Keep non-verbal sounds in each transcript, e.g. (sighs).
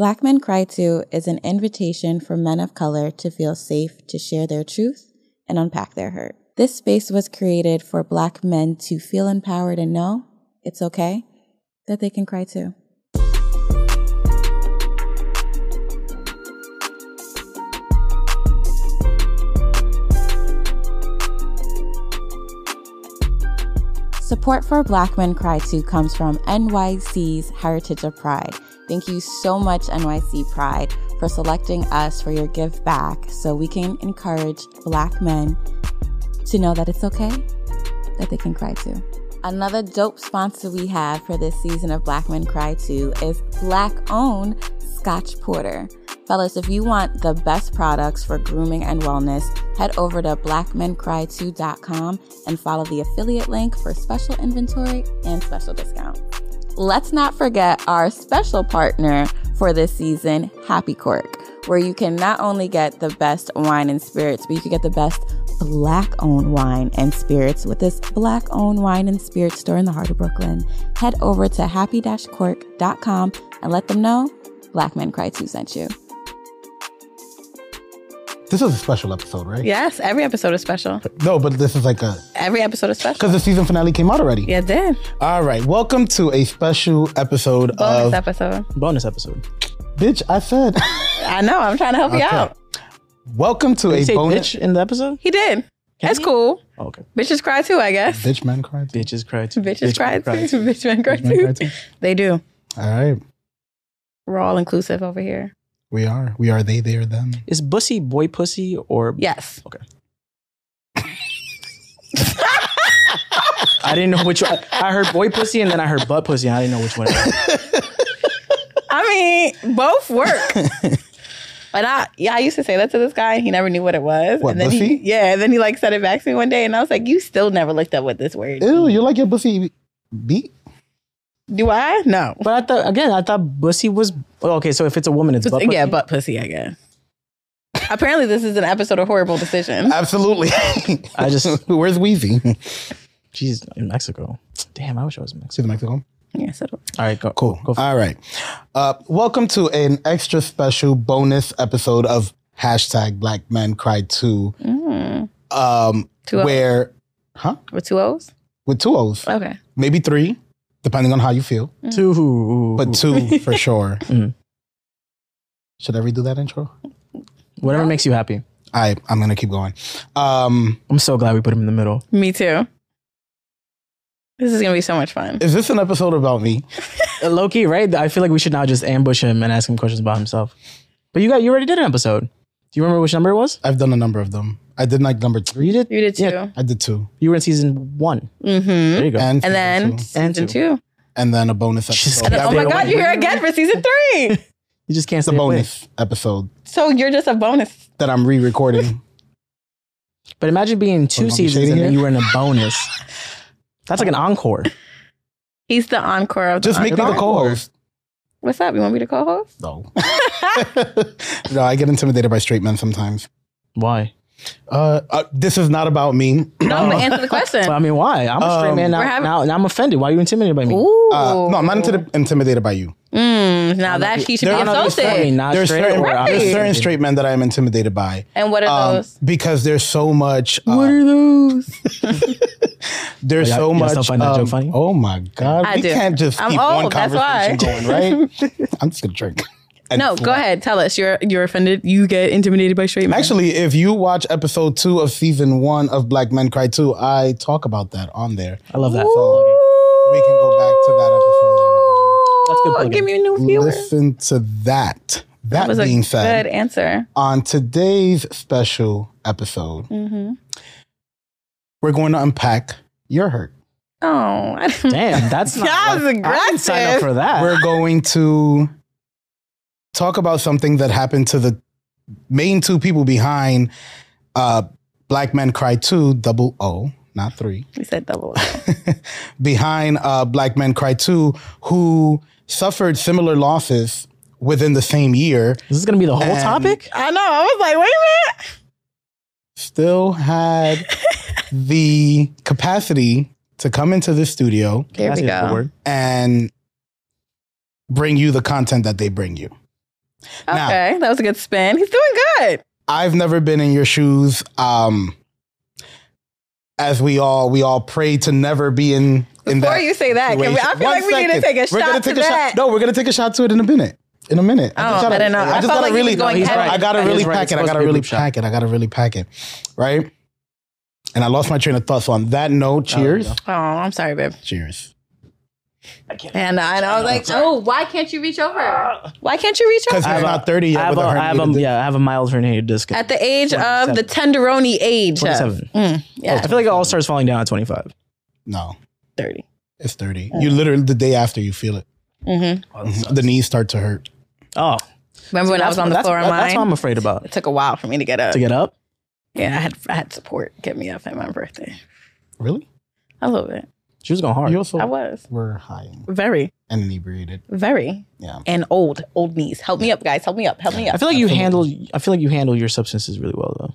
Black Men Cry Too is an invitation for men of color to feel safe to share their truth and unpack their hurt. This space was created for Black men to feel empowered and know it's okay that they can cry too. Support for Black Men Cry Too comes from NYC's Heritage of Pride. Thank you so much, NYC Pride, for selecting us for your give back so we can encourage Black men to know that it's okay that they can cry too. Another dope sponsor we have for this season of Black Men Cry Too is Black owned Scotch Porter. Fellas, if you want the best products for grooming and wellness, head over to blackmencry2.com and follow the affiliate link for special inventory and special discount. Let's not forget our special partner for this season, Happy Cork, where you can not only get the best wine and spirits, but you can get the best black owned wine and spirits with this black owned wine and spirits store in the heart of Brooklyn. Head over to happy cork.com and let them know Black Men Cry Too sent you. This is a special episode, right? Yes, every episode is special. No, but this is like a Every episode is special. because the season finale came out already. Yeah, it did. All right, welcome to a special episode Bonus of episode. Bonus episode. Bitch. I said, (laughs) I know. I'm trying to help you out. welcome to Did a you say bonus. bitch in the episode? He did. That's he? cool. Oh, okay. Bitches cry too, I guess. Bitch, man, cried. Bitches cry too. Bitches cry men too. Bitch men cry men cry too. too. They do. All right, We're all inclusive over here. We are. We are. They. They are them. Is bussy boy pussy or Yes. Okay. I didn't know which one. I heard boy pussy and then I heard butt pussy. And I didn't know which one. (laughs) I mean, both work. But I, yeah, I used to say that to this guy. and He never knew what it was. What, and then he, bussy? yeah, and then he like said it back to me one day, and I was like, "You still never looked up what this word? Ew, you like your pussy beat? Do I? No. But I thought again, I thought pussy was okay. So if it's a woman, it's butt pussy. yeah, butt pussy. I guess. Apparently, this is an episode of horrible decisions. Absolutely. I just (laughs) Where's Wheezy? she's in Mexico. Damn, I wish I was in Mexico. See the Mexico. Yeah, so All right, go Cool. Go for All right. Uh, welcome to an extra special bonus episode of hashtag Black Men Cry Too. Um, Mm. Two O's? where, huh? with two O's. With two O's, Okay. maybe three, depending on how you feel, it. Two, but two (laughs) for sure. Mhm. Should I redo that intro? whatever makes you happy. I I'm gonna keep going. Um, I'm so glad we put him in the middle. Me too. This is gonna be so much fun. is this an episode about me? (laughs) Uh, Loki, right? I feel like we should now just ambush him and ask him questions about himself. But you got you already did an episode. Do you remember which number it was? I've done a number of them. I did like number three. You did. You did two. Yeah. I did two, You were in season one. Mm-hmm. There you go. and And then season And season two. two. and then a bonus Just episode. gotta Oh my God, you're here again for season three. (laughs) you just can't the stay away. bonus episode so you're just a bonus. that I'm re-recording. (laughs) But imagine being two Hold on, seasons shady and then here? you were in a bonus. That's like an encore. He's the encore of the Just make me the encore. co-host. What's up? You want me to co-host? No. (laughs) no, I get intimidated by straight men sometimes. Why? Uh, uh, this is not about me. No, but answer the question. Well, I mean, why? I'm a straight Um, man now, We're having- now. Now I'm offended. Why are you intimidated by me? Ooh. Uh, no, I'm not intimidated, intimidated by you. Mm, now that he should There- be I don't know if it's funny, insulted. not There's straight certain, or I'm there's certain straight men that I am intimidated by. And what are Um, those? because there's so much. Uh, are those? (laughs) there's so y'all- y'all much. still find that joke um, funny? Oh my god, I we do. can't just I'm keep old, one that's conversation why. going, right? (laughs) I'm just gonna drink. And No, go ahead. Tell us. You're you're offended. You get intimidated by straight men. Actually, if you watch episode two of season one of Black Men Cry Too, I talk about that on there. I love that. So we can go back to that episode. That's good Ooh, give me a new viewer. listen to that. That, that was a being said, good answer. on today's special episode, Mm-hmm. we're going to unpack your hurt. Oh, I Damn, that's (laughs) not. That was like- I didn't sign up for that. We're going to talk about something that happened to the main two people behind uh, Black Men Cry 2, double O, not three. We said double. O. (laughs) behind uh, Black Men Cry 2 who suffered similar losses within the same year, This Is this gonna be the whole And- topic? I know. I was like, wait a minute. still had (laughs) the capacity to come into the studio There we That's a good go. and bring you the content that they bring you. Now- Okay, that was a good spin. He's doing good. I've never been in your shoes. Um, as we all we all pray to never be in in Before that. you say that, can we, I feel One like we need to take a We're shot take to a that. shot. No, we're gonna take a shot to it in a minute. In a minute. Oh, just I gotta- don't know. I just gotta like really. was going he's right. I gotta really right. pack it. I gotta to be a really group shot. pack it. I gotta really pack it. Right. And I lost my train of thought. So on that note, cheers. Oh, I'm sorry, babe. cheers. And I, and I was like, oh, why can't you reach over? Why can't you reach Because over? he's not thirty I yet have, with a, a I have a, disc. yeah, I have a mild herniated disc. At the age of the tenderoni age. of- 27. Mm, yeah, I feel like it all starts falling down at 25. No, 30. it's thirty. You literally the day after you feel it. Mm-hmm. The knees start to hurt. Oh, Remember when I was on the that's, floor on that- mine? That's what I'm afraid about. it took a while for me to get up. To get up? yeah, I had I had support get me up at my birthday. Really? A little bit. She was going hard. You also I was were high very, and inebriated. very, Yeah. and old, old knees. Help me up, guys. Help me up. Help me up. I feel like you handle. I feel like you handle your substances really well, though.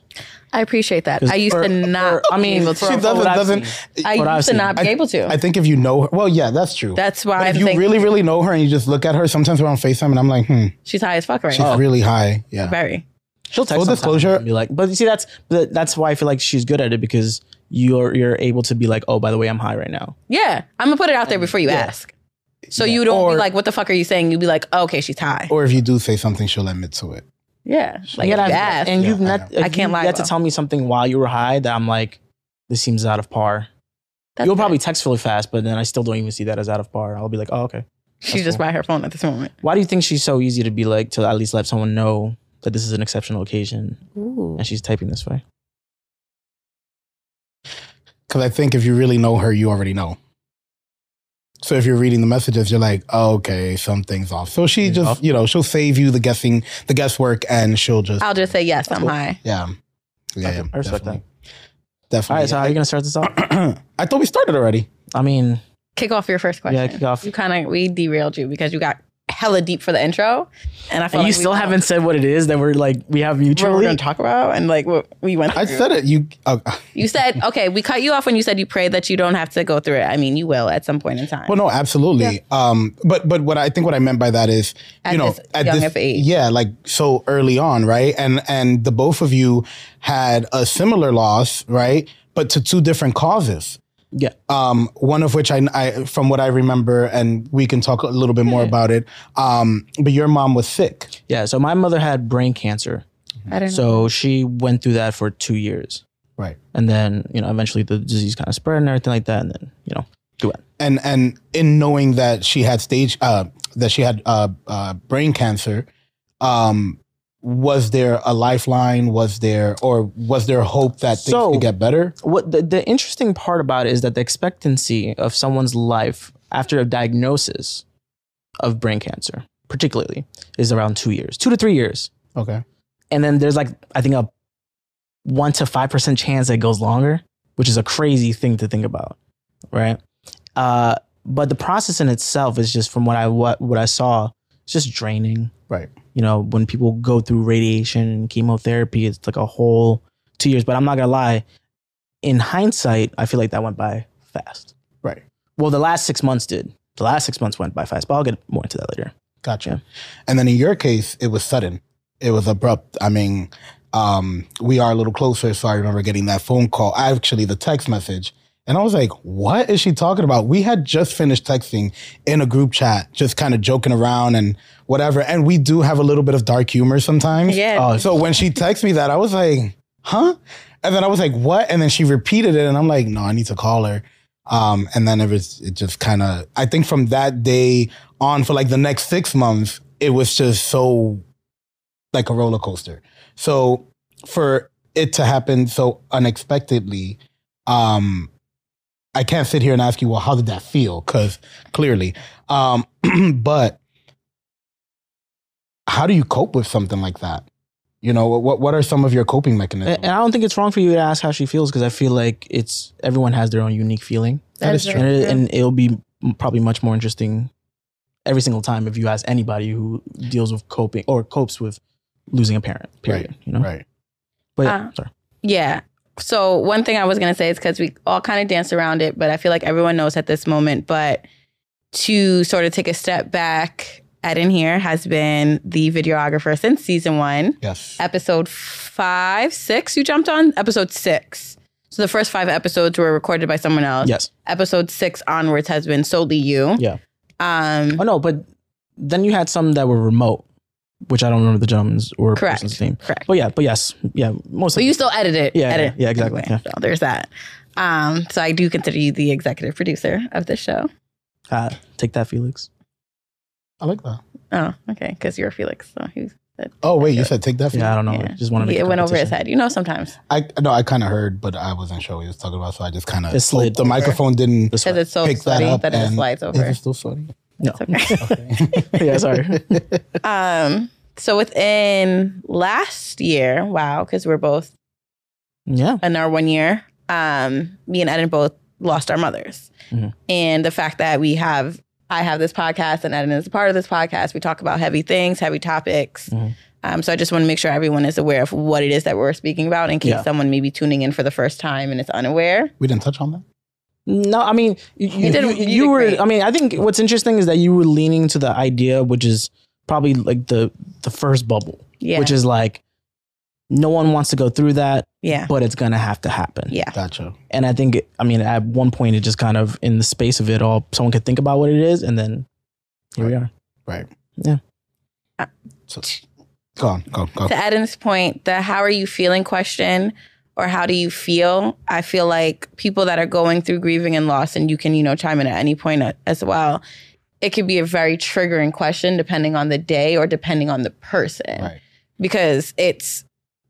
I appreciate that. I used for- to not. (laughs) for- I mean, be able for- to. She for doesn't what I've doesn't. seen. I what I've used to not be able to. I think if you know her, well, yeah, that's true. That's why But I'm if you thinking really, really know her and you just look at her, sometimes we're on Facetime and I'm like, hmm, she's high as fuck right she's now. She's really high. Yeah. Very. She'll text Full sometimes disclosure- and be like, but you see, that's that's why I feel like she's good at it because you're you're able to be like, oh, by the way, I'm high right now. Yeah, I'm gonna put it out there before you ask. So you don't Or- be like, "What the fuck are you saying?" You'd be like, oh, "Okay, she's high." Or if you do say something, she'll admit to it. yeah, like And, if I've- you ask. and Yeah, you've I not. know. if I can't you lie, Get to tell me something while you were high that I'm like, this seems out of par. That's You'll good. probably text really fast, but then I still don't even see that as out of par. I'll be like, oh, okay. she's just by her phone at this moment. Why do you think she's so easy to be like to at least let someone know that this is an exceptional occasion Ooh. and she's typing this way? Because I think if you really know her, you already know. So if you're reading the messages, you're like, oh, okay, something's off. So she just, off. you know, she'll save you the guessing, the guesswork, and she'll just, I'll just say yes. I'm cool. high. yeah, yeah, yeah. I respect definitely. All Definitely. right, so how are you gonna start this off? (clears throat) I thought we started already. I mean, Kick off your first question. Yeah, kick off. You kind of we derailed you because you got hella deep for the intro, and I feel and you like we still haven't said what it is that we're like we have what we're going to talk about, and like what we went. I through. said it. You, uh, You said okay. We cut you off when you said you prayed that you don't have to go through it. I mean, you will at some point in time. Well, no, absolutely. Um, but but what I think what I meant by that is, At you know, at this young of age. yeah, like so early on, right? And and the both of you had a similar loss, right? But to two different causes. Yeah, Um, one of which I, I, from what I remember, and we can talk a little bit more about it. Um, but your mom was sick, yeah. So my mother had brain cancer, I don't know. so she went through that for two years, right? and then you know eventually the disease kind of spread and everything like that, and then you know do it. And and in knowing that she had stage, uh, that she had uh, uh, brain cancer, um, was there a lifeline? Was there, or was there hope that things So- could get better? What the, the interesting part about it is that the expectancy of someone's life after a diagnosis of brain cancer, particularly, is around two years, two to three years. Okay. and then there's like I think a one to five percent chance that it goes longer, which is a crazy thing to think about, right? Uh, but the process in itself is just from what I what what I saw, it's just draining. Right. You know, when people go through radiation and chemotherapy, it's like a whole two years. But I'm not gonna lie, in hindsight, I feel like that went by fast. Right. Well, the last six months did. The last six months went by fast, but I'll get more into that later. Gotcha. Yeah. And then in your case, it was sudden. It was abrupt. I mean, um, we are a little closer, so I remember getting that phone call. Actually, the text message. And I was like, what is she talking about? We had just finished texting in a group chat, just kind of joking around and whatever. And we do have a little bit of dark humor sometimes. Yeah. Oh, So when she texted me that, I was like, huh? And then I was like, what? And then she repeated it. And I'm like, no, I need to call her. Um, and then it was, it just kind of, I think from that day on for like the next six months, it was just so like a roller coaster. So for it to happen so unexpectedly, um, I can't sit here and ask you, well, how did that feel? Because clearly, um, (clears throat) but how do you cope with something like that? You know, what what are some of your coping mechanisms? And and I don't think it's wrong for you to ask how she feels because I feel like it's everyone has their own unique feeling. That is That's true. and, it, and it'll be probably much more interesting every single time if you ask anybody who deals with coping or copes with losing a parent. Period. Right, You know. Right. But Uh, sorry. Yeah. So one thing I was gonna say is because we all kind of dance around it, but I feel like everyone knows at this moment. But to sort of take a step back Eden here has been the videographer since season one. Yes. Episode five, six, you jumped on? Episode six. So the first five episodes were recorded by someone else. Yes. Episode six onwards has been solely you. Yeah. Um, Oh no, but then you had some that were remote, which I don't remember the gentleman's or Correct. person's name. correct. But yeah, but yes, yeah, most But of you still edit it. Yeah, edit. yeah, yeah, exactly, Anyway, yeah. So there's that. Um, so I do consider you the executive producer of this show. uh, take that, Felix. I like that. Oh, okay. Because you're Felix. So he said, Oh wait, you said take that. Yeah, I don't know. yeah. Just wanted to. He- it went over his head. You know, sometimes I no, I kind of heard, but I wasn't sure what he was talking about, so I just kind of It slid the over. microphone didn't This because it's so pick that sweaty up. that, it and- slides (laughs) Is over. it still sweaty? No. It's okay. (laughs) (laughs) yeah, sorry. (laughs) um, so within last year, wow, because we're both yeah. in our one year, um, me and Eden both lost our mothers. Mhm. And the fact that we have, I have this podcast and Eden is a part of this podcast, we talk about heavy things, heavy topics. Mhm. Um, so I just want to make sure everyone is aware of what it is that we're speaking about in case Yeah. someone may be tuning in for the first time and is unaware. We didn't touch on that. No, I mean, you, you, did- you, you you were. I mean, I think what's interesting is that you were leaning to the idea, which is probably like the the first bubble, Yeah. which is like no one wants to go through that, yeah. but it's gonna have to happen. Yeah. Gotcha. And I think, it, I mean, at one point, it just kind of in the space of it all, someone could think about what it is, and then here we are. Right. Yeah. So, go on. Go. Go. to Eden's point, the how are you feeling question or how do you feel? I feel like people that are going through grieving and loss, and you can, you know, chime in at any point uh, as well. It could be a very triggering question depending on the day or depending on the person Right. because it's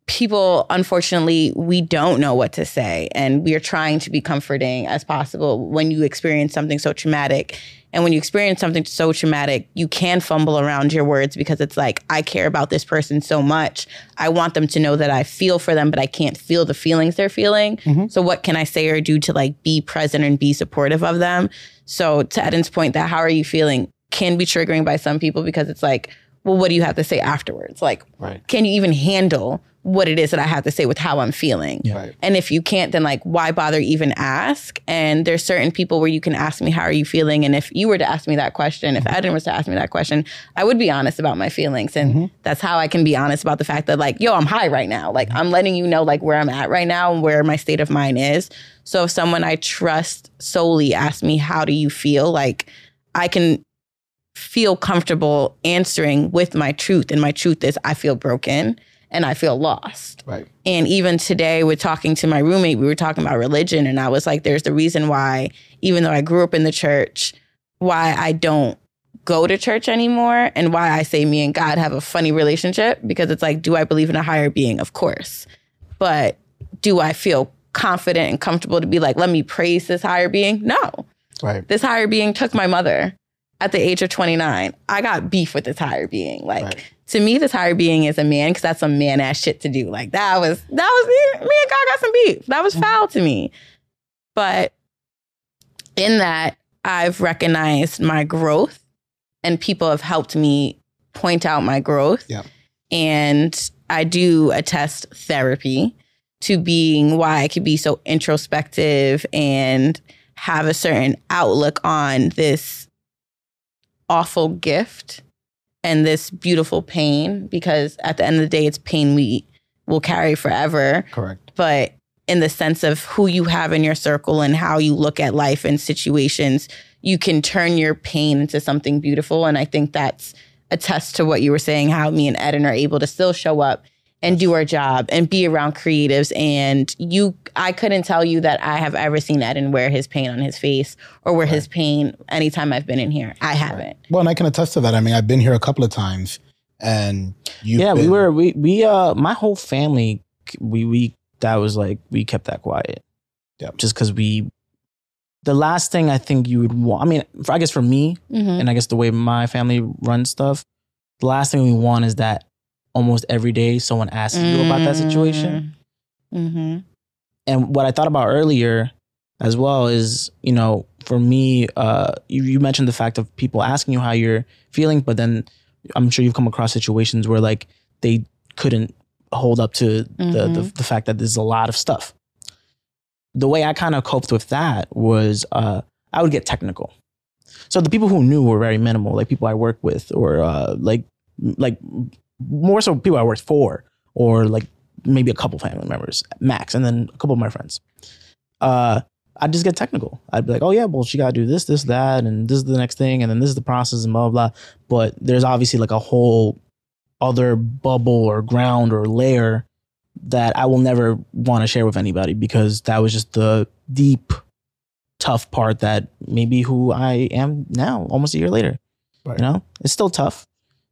people unfortunately we don't know what to say. And we are trying to be comforting as possible. When you experience something so traumatic and when you experience something so traumatic you can fumble around your words because it's like i care about this person so much. I want them to know that i feel for them but i can't feel the feelings they're feeling. Mhm. so what can i say or do to like be present and be supportive of them? So to eden's point that how are you feeling can be triggering by some people because it's like well what do you have to say afterwards like Right. can you even handle what it is that I have to say with how I'm feeling? Yeah. Right. And if you can't, then like, why bother even ask? And there's certain people where you can ask me, how are you feeling? And if you were to ask me that question, if mm-hmm. Eden was to ask me that question, I would be honest about my feelings. And mm-hmm. that's how I can be honest about the fact that like, yo, I'm high right now. Like I'm letting you know like where I'm at right now and where my state of mind is. So if someone I trust solely asks me, how do you feel? Like I can feel comfortable answering with my truth. And my truth is I feel broken and I feel lost. Right. And even today, with talking to my roommate, we were talking about religion, and I was like, there's the reason why, even though I grew up in the church, why I don't go to church anymore, and why I say me and God have a funny relationship because it's like, do I believe in a higher being? Of course. But do I feel confident and comfortable to be like, let me praise this higher being? No. Right. This higher being took my mother at the age of 29. I got beef with this higher being. Like, Right. to me, this higher being is a man because that's some man ass shit to do. Like that was that was me. Me and God got some beef. That was mm-hmm. foul to me. But in that, I've recognized my growth, and people have helped me point out my growth. Yeah. And I do attest therapy to being why I could be so introspective and have a certain outlook on this awful gift and this beautiful pain because at the end of the day it's pain we will carry forever Correct. but in the sense of who you have in your circle and how you look at life and situations you can turn your pain into something beautiful and i think that's a test to what you were saying how me and eden are able to still show up and do our job and be around creatives and you i couldn't tell you that i have ever seen eden wear his pain on his face or wear his pain anytime i've been in here i haven't Well, and I can attest to that. I mean, I've been here a couple of times, and you. yeah, we were we we uh my whole family we we that was like we kept that quiet. Yeah. Just because we the last thing I think you would want I mean for, I guess for me Mhm. and I guess the way my family runs stuff, the last thing we want is that almost every day someone asks you about that situation. mm-hmm. And what I thought about earlier as well is, you know, for me, uh, you, you mentioned the fact of people asking you how you're feeling, but then I'm sure you've come across situations where like they couldn't hold up to the, the the fact that there's a lot of stuff. The way I kind of coped with that was uh, I would get technical. So the people who knew were very minimal, like people I work with, or uh, like like more so people I worked for, or like maybe a couple family members max, and then a couple of my friends. Uh, I'd just get technical. I'd be like, oh yeah, well she got to do this, this, that, and this is the next thing, and then this is the process, and blah blah. blah. But there's obviously like a whole other bubble or ground or layer that I will never want to share with anybody because that was just the deep, tough part that maybe who I am now, almost a year later. Right. You know, it's still tough.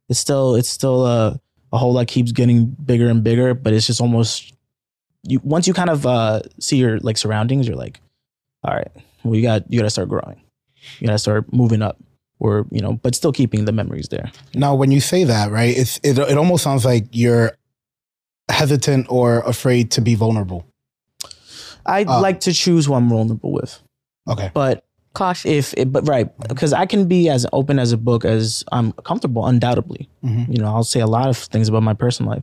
It's still it's still a a hole that keeps getting bigger and bigger, but it's just almost you once you kind of uh, see your like surroundings, you're like, all right, well you got you got to start growing, you got to start moving up, or you know, but still keeping the memories there. Now, when you say that, right, it's it, it almost sounds like you're hesitant or afraid to be vulnerable. I Uh, like to choose who I'm vulnerable with, Okay. but Cautious. if it, but right because I can be as open as a book as I'm comfortable, undoubtedly. Mhm. You know, I'll say a lot of things about my personal life.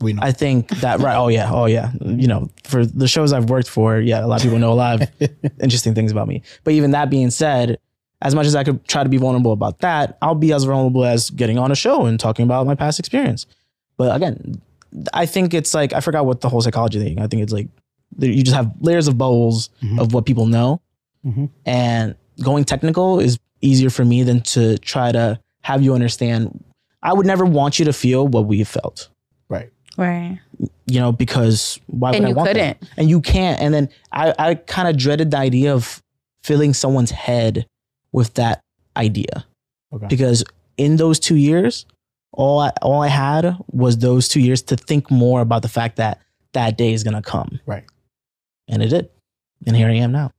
We know. I think that right. Oh yeah. Oh yeah. You know, for the shows I've worked for, yeah, a lot of people know a lot of (laughs) interesting things about me. But even that being said, as much as I could try to be vulnerable about that, I'll be as vulnerable as getting on a show and talking about my past experience. But again, I think it's like I forgot what the whole psychology thing. I think it's like you just have layers of bubbles Mhm. of what people know, Mhm. and going technical is easier for me than to try to have you understand. I would never want you to feel what we felt right. right. you know, because why would And I you want that? couldn't. And you can't. And then I, I kind of dreaded the idea of filling someone's head with that idea. Okay. Because in those two years, all I, all I had was those two years to think more about the fact that that day is gonna come. Right. And it did. And here I am now.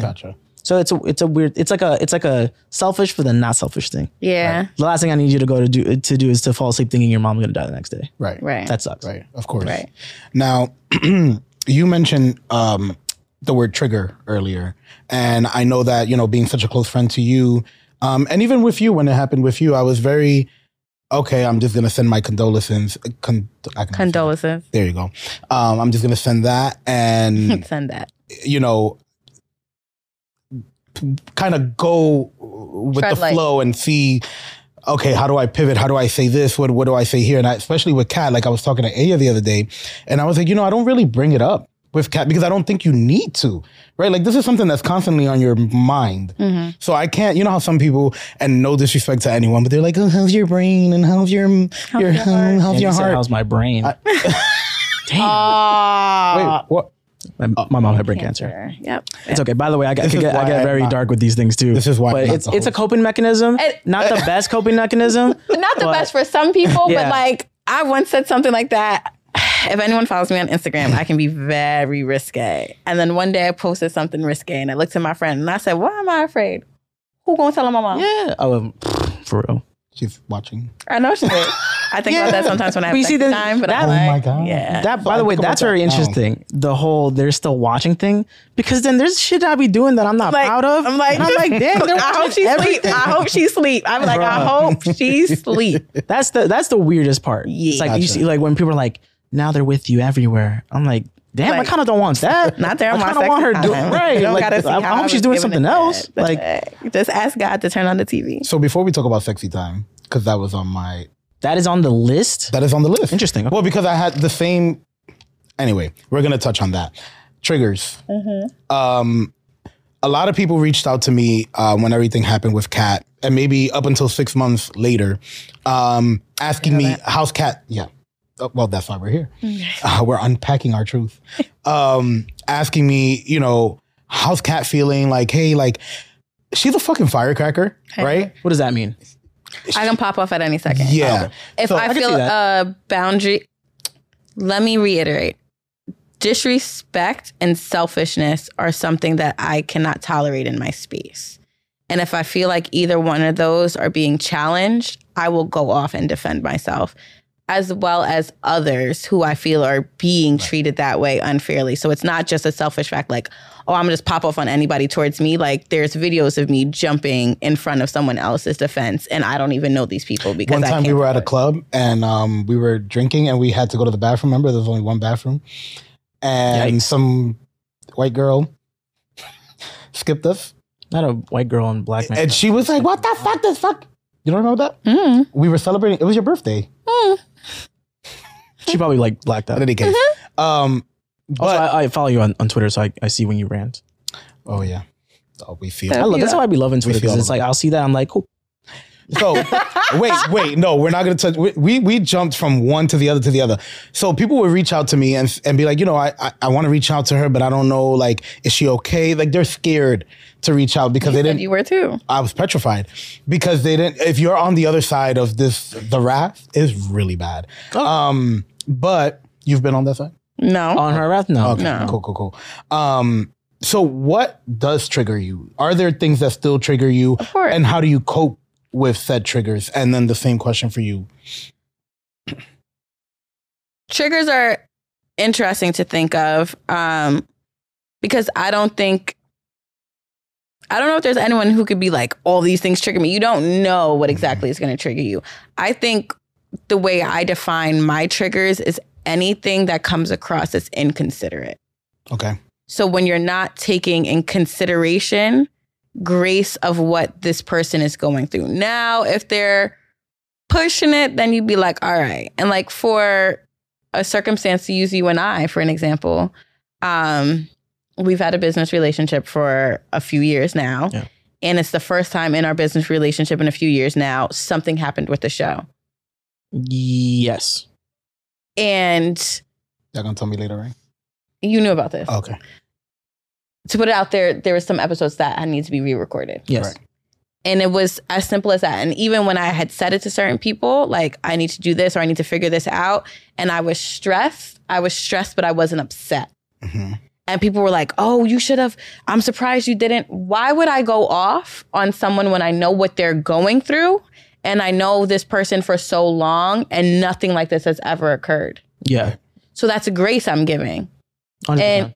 Gotcha. So it's a it's a weird it's like a it's like a selfish for the not selfish thing. Yeah. The last thing I need you to go to do to do is to fall asleep thinking your mom's gonna die the next day. Right. Right. That sucks. Right. Of course. Right. Now, (clears throat) you mentioned um, the word trigger earlier, and I know that you know being such a close friend to you, um, and even with you when it happened with you, I was very okay. I'm just gonna send my condolences. Con- I can- Condolences. There you go. Um, I'm just gonna send that, and (laughs) Send that. you know, kind of go with Tread the light. flow and see. Okay, how do I pivot? How do I say this? What what do I say here? And I, especially with Kat, like I was talking to Aya the other day, and I was like, you know, I don't really bring it up with Kat because I don't think you need to, right? Like this is something that's constantly on your mind. Mm-hmm. So I can't, you know how some people, and no disrespect to anyone, but they're like, oh, how's your brain and how's your your, your heart? how's And your you said, heart? How's my brain? (laughs) Damn. Wait, what? My, my mom had brain cancer. Yep. It's okay. By the way, I, get, I, get, I get very not- dark with these things too. This is why but it's it's a coping mechanism, It- not the (laughs) best coping mechanism. Not the But- best for some people, Yeah. but like I once said something like that. (sighs) If anyone follows me on Instagram, I can be very risque. And then one day I posted something risque and I looked at my friend and I said, Why am I afraid? Who gonna tell my mom? Yeah. Oh, um, for real. She's watching. I know she did. (laughs) I think about that sometimes when I have But you see, sexy time, but that- I'm Oh my God. yeah. That, by I the way, that's very now. interesting. The whole they're still watching thing because then there's shit I be doing that I'm not like, proud of. I'm like, I'm like, damn. (laughs) I hope watching she sleep. I hope she sleep. I'm like, I hope she (laughs) sleep. That's the that's the weirdest part. Yeah. It's like you see, like when people are like, now they're with you everywhere. I'm like, damn, I kind of don't want that. (laughs) Not there I kind of want her time. doing right. Don't Like, I, I hope I she's doing something else. back. Like uh, just ask God to turn on the TV. So before we talk about sexy time, because that was on my that is on the list. that is on the list. Interesting. Okay. Well, because I had the same. Anyway, we're gonna touch on that. Triggers. Um, a lot of people reached out to me uh, when everything happened with Kat, and maybe up until six months later, um, asking me how's Kat. Yeah. Uh, well, that's why we're here. (laughs) Uh, we're unpacking our truth. Um, asking me, you know, how's Kat feeling? Like, hey, like, she's a fucking firecracker, right? What does that mean? I can pop off at any second. Yeah. If So- I, I feel a boundary, let me reiterate disrespect and selfishness are something that I cannot tolerate in my space. And if I feel like either one of those are being challenged, I will go off and defend myself, as well as others who I feel are being treated that way unfairly. So it's not just a selfish fact like, oh, I'm gonna just pop off on anybody towards me. Like there's videos of me jumping in front of someone else's defense, and I don't even know these people because One time we can't were at a club and um, we were drinking and we had to go to the bathroom. Remember, there was only one bathroom, and Yikes. some white girl (laughs) skipped us. Not a white girl and black man. and she was like, "What the fuck? This fuck." You don't remember that? Mm. We were celebrating. It was your birthday. She probably like blacked out. In any case, um, Also, but I, I follow you on, on Twitter, so I, I see when you rant. oh yeah, oh we feel. I love, that's how I be loving Twitter feel because it's like I'll see that I'm like, cool. So (laughs) wait, wait, no, we're not gonna touch. We, we we jumped from one to the other to the other. So people would reach out to me and and be like, you know, I I, I want to reach out to her, but I don't know, like, is she okay? Like they're scared to reach out because they didn't. you were too. I was petrified because they didn't. If you're on the other side of this, the wrath is really bad. Um, but you've been on that side. No. On her wrath, no. Okay, No. cool, cool, cool. Um, so what does trigger you? Are there things that still trigger you? Of course. And how do you cope with said triggers? And then the same question for you. triggers are interesting to think of um, because I don't think I don't know if there's anyone who could be like all these things trigger me. You don't know what exactly is going to trigger you. I think the way I define my triggers is anything that comes across as inconsiderate. Okay. So when you're not taking in consideration grace of what this person is going through. Now, if they're pushing it, then you'd be like, all right. And like for a circumstance to use you and I, for an example, um, we've had a business relationship for a few years now. Yeah. And it's the first time in our business relationship in a few years now, something happened with the show. Yes. And Y'all gonna tell me later, right? you knew about this. Okay. To put it out there, there were some episodes that I need to be re-recorded. Yes. Correct. And it was as simple as that. And even when I had said it to certain people, like, I need to do this or I need to figure this out, and I was stressed, I was stressed, but I wasn't upset. Mhm. And people were like, oh, you should have, I'm surprised you didn't. Why would I go off on someone when I know what they're going through? And I know this person for so long and nothing like this has ever occurred. Yeah. So that's a grace I'm giving. 100%. And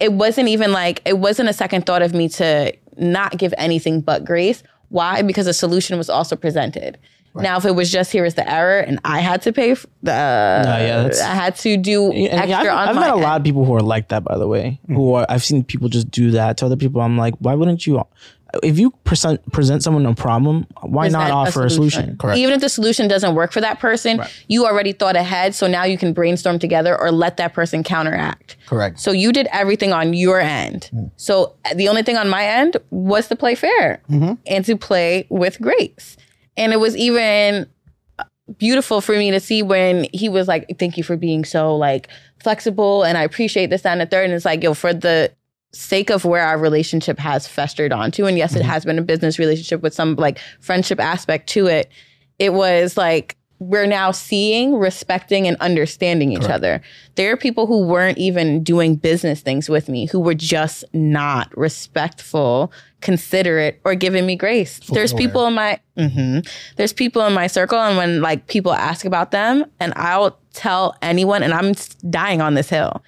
it wasn't even like it wasn't a second thought of me to not give anything but grace. Why? Because a solution was also presented. Now, if it was just here is the error, and I had to pay for the, yeah, that's- I had to do And extra yeah, I've, on I've my met a end. lot of people who are like that, by the way. Mm. Who are I've seen people just do that to other people. I'm like, why wouldn't you? If you present present someone a problem, why not offer a solution? Correct. Even if the solution doesn't work for that person, you already thought ahead. So now you can brainstorm together or let that person counteract. Correct. So you did everything on your end. Hmm. So uh, the only thing on my end was to play fair mm-hmm. and to play with grace. And it was even uh, beautiful for me to see when he was like, "Thank you for being so like flexible," and I appreciate this, that, and the third. And it's like, yo, for the sake of where our relationship has festered onto, and yes, it has been a business relationship with some like friendship aspect to it. It was like we're now seeing, respecting, and understanding each other. There are people who weren't even doing business things with me who were just not respectful, considerate, or giving me grace. There's aware. people in my mhm. there's people in my circle, and when like people ask about them, and I'll tell anyone, and I'm dying on this hill.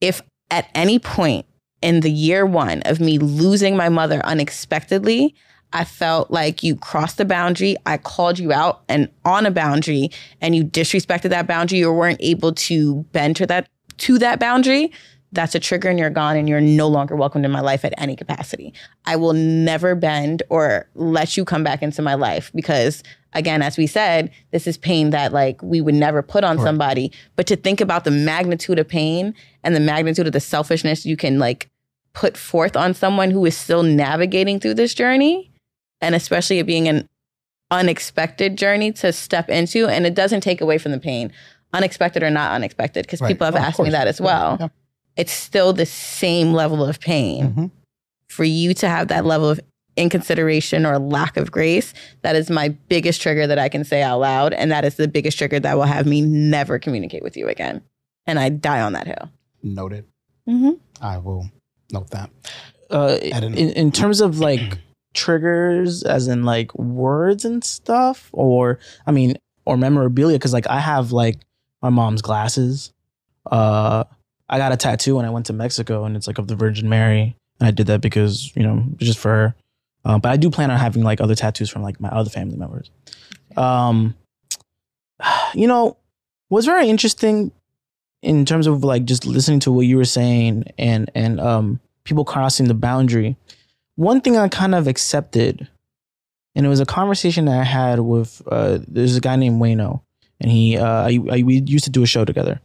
If at any point in the year one of me losing my mother unexpectedly, I felt like you crossed the boundary. I called you out and on a boundary, and you disrespected that boundary or weren't able to bend to that to that boundary. That's a trigger, and you're gone, and you're no longer welcomed in my life at any capacity. I will never bend or let you come back into my life because, again, as we said, this is pain that like we would never put on somebody. But to think about the magnitude of pain and the magnitude of the selfishness you can like put forth on someone who is still navigating through this journey and especially it being an unexpected journey to step into and it doesn't take away from the pain unexpected or not unexpected because Right. people have Oh, asked me that as well Yeah. It's still the same level of pain Mhm. for you to have that level of inconsideration or lack of grace that is my biggest trigger that i can say out loud and that is the biggest trigger that will have me never communicate with you again and i die on that hill Noted. mm-hmm. I will note that. Uh, I don't know. in, in terms of like (clears throat) triggers, as in like words and stuff, or I mean, or memorabilia, because like I have like my mom's glasses. Uh, I got a tattoo when I went to Mexico, and it's like of the Virgin Mary, and I did that because you know just for her. Uh, but I do plan on having like other tattoos from like my other family members. Um, you know, what's very interesting in terms of like just listening to what you were saying and and um people crossing the boundary one thing I kind of accepted, and it was a conversation that I had with uh, there's a guy named Wayno, and he uh, I, I, we used to do a show together.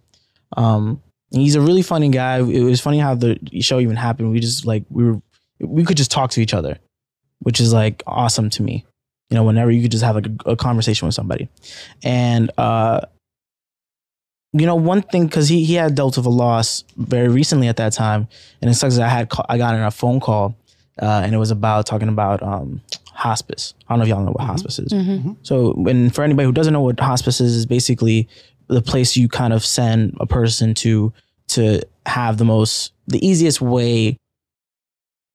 Um, and he's a really funny guy. It was funny how the show even happened. We just like we were we could just talk to each other, which is like awesome to me. You know, whenever you could just have like a, a conversation with somebody, and uh, you know, one thing because he he had dealt with a loss very recently at that time, and it sucks that I had ca- I got in a phone call, uh, and it was about talking about um, hospice. I don't know if y'all know what hospice is. So, and for anybody who doesn't know what hospice is, is basically the place you kind of send a person to to have the most the easiest way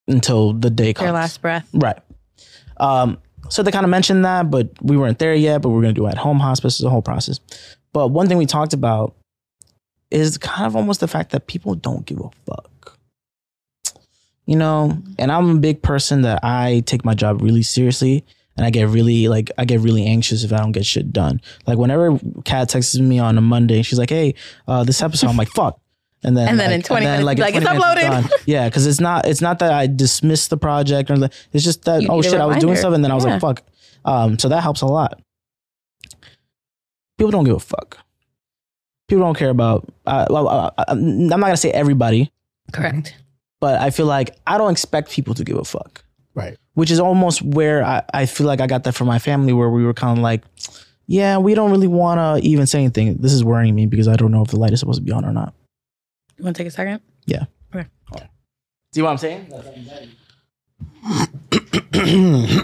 until the day comes. Your last breath. Right. Um, so they kind of mentioned that, but we weren't there yet. But we're gonna do at home hospice. A whole process. But one thing we talked about is kind of almost the fact that people don't give a fuck. You know, and I'm a big person that I take my job really seriously. And I get really like I get really anxious if I don't get shit done. Like whenever Kat texts me on a Monday, she's like, "Hey, uh, this episode," I'm like, "Fuck," and then And then like, in 20 minutes, in be like, "It's 20 minutes, uploaded." Yeah, because it's not it's not that I dismiss the project or the, it's just that You oh shit I was doing stuff and then I was Yeah. like fuck. Um, so that helps a lot. People don't give a fuck. People don't care about. Uh, well, uh, I'm not gonna say everybody, Correct. but I feel like I don't expect people to give a fuck Right. which is almost where I, I feel like I got that from my family, where we were kind of like, yeah, we don't really want to even say anything. This is worrying me because I don't know if the light is supposed to be on or not. You want to take a second? Yeah. Okay. See what I'm saying? I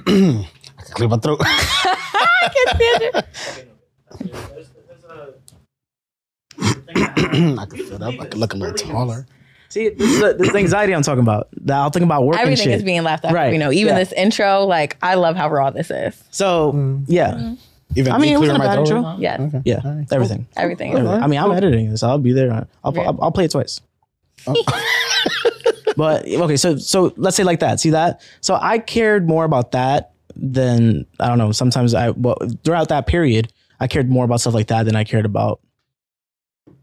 can clear my throat. (laughs) I can't stand it. (coughs) I can sit up. I can look a little taller. See, this is, the, this anxiety I'm talking about. That I'll think about work and Everything shit. is being left out. Right. You know, even Yeah. this intro, like I love how raw this is. so mm-hmm. yeah, mm-hmm. Even I mean, me it wasn't a my bad throat. intro. Yes. Okay. yeah, All right. everything. Everything is Everything. I mean, I'm editing this. I'll be there. I'll, Yeah. I'll, I'll play it twice. (laughs) but okay, so so let's say like that. See that? So I cared more about that than I don't know. Sometimes I well throughout that period, I cared more about stuff like that than I cared about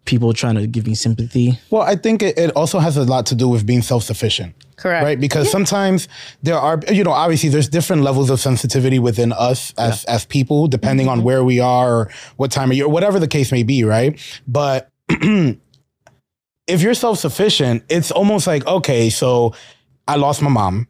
people trying to give me sympathy. Well, I think it, it also has a lot to do with being self sufficient. correct. right because sometimes there are you know obviously there's different levels of sensitivity within us as as people depending on where we are or what time of year whatever the case may be right but (clears throat) if you're self-sufficient it's almost like okay so i lost my mom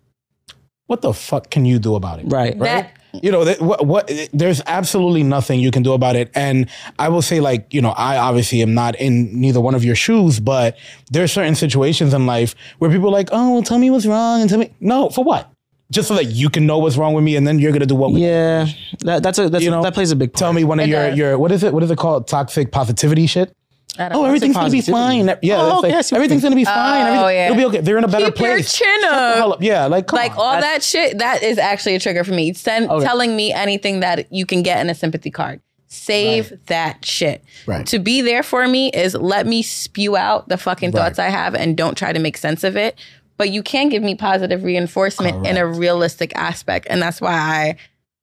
what the fuck can you do about it Right. That you know that, what, what there's absolutely nothing you can do about it and i will say like you know i obviously am not in neither one of your shoes but there are certain situations in life where people are like oh well tell me what's wrong and tell me no for what just so that you can know what's wrong with me and then you're gonna do what Yeah, that, that's a that's, You know, that plays a big part. tell me one of It your does. your what is it what is it called toxic positivity shit I don't oh know. everything's gonna be fine. Yeah Oh, like, I see what everything's gonna be fine. Oh, everything, yeah. it'll be okay. They're in a better Keep your place. chin Shut the up. hell up. yeah like come like on. all That's- that shit that is actually a trigger for me. Send Okay. telling me anything that you can get in a sympathy card. Save that shit. Right. to be there for me is let me spew out the fucking thoughts i have and don't try to make sense of it. But you can give me positive reinforcement in a realistic aspect. And that's why i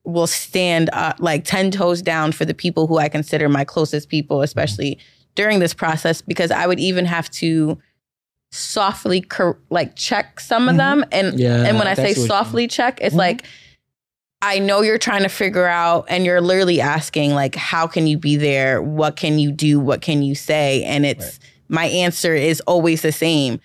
will stand uh, like 10 toes down for the people who i consider my closest people especially during this process because i would even have to softly cor- like check some of mm-hmm. them. And Yeah, and when i say see what you mean. softly check it's mm-hmm. like i know you're trying to figure out and you're literally asking like how can you be there? What can you do? What can you say? And it's my answer is always the same.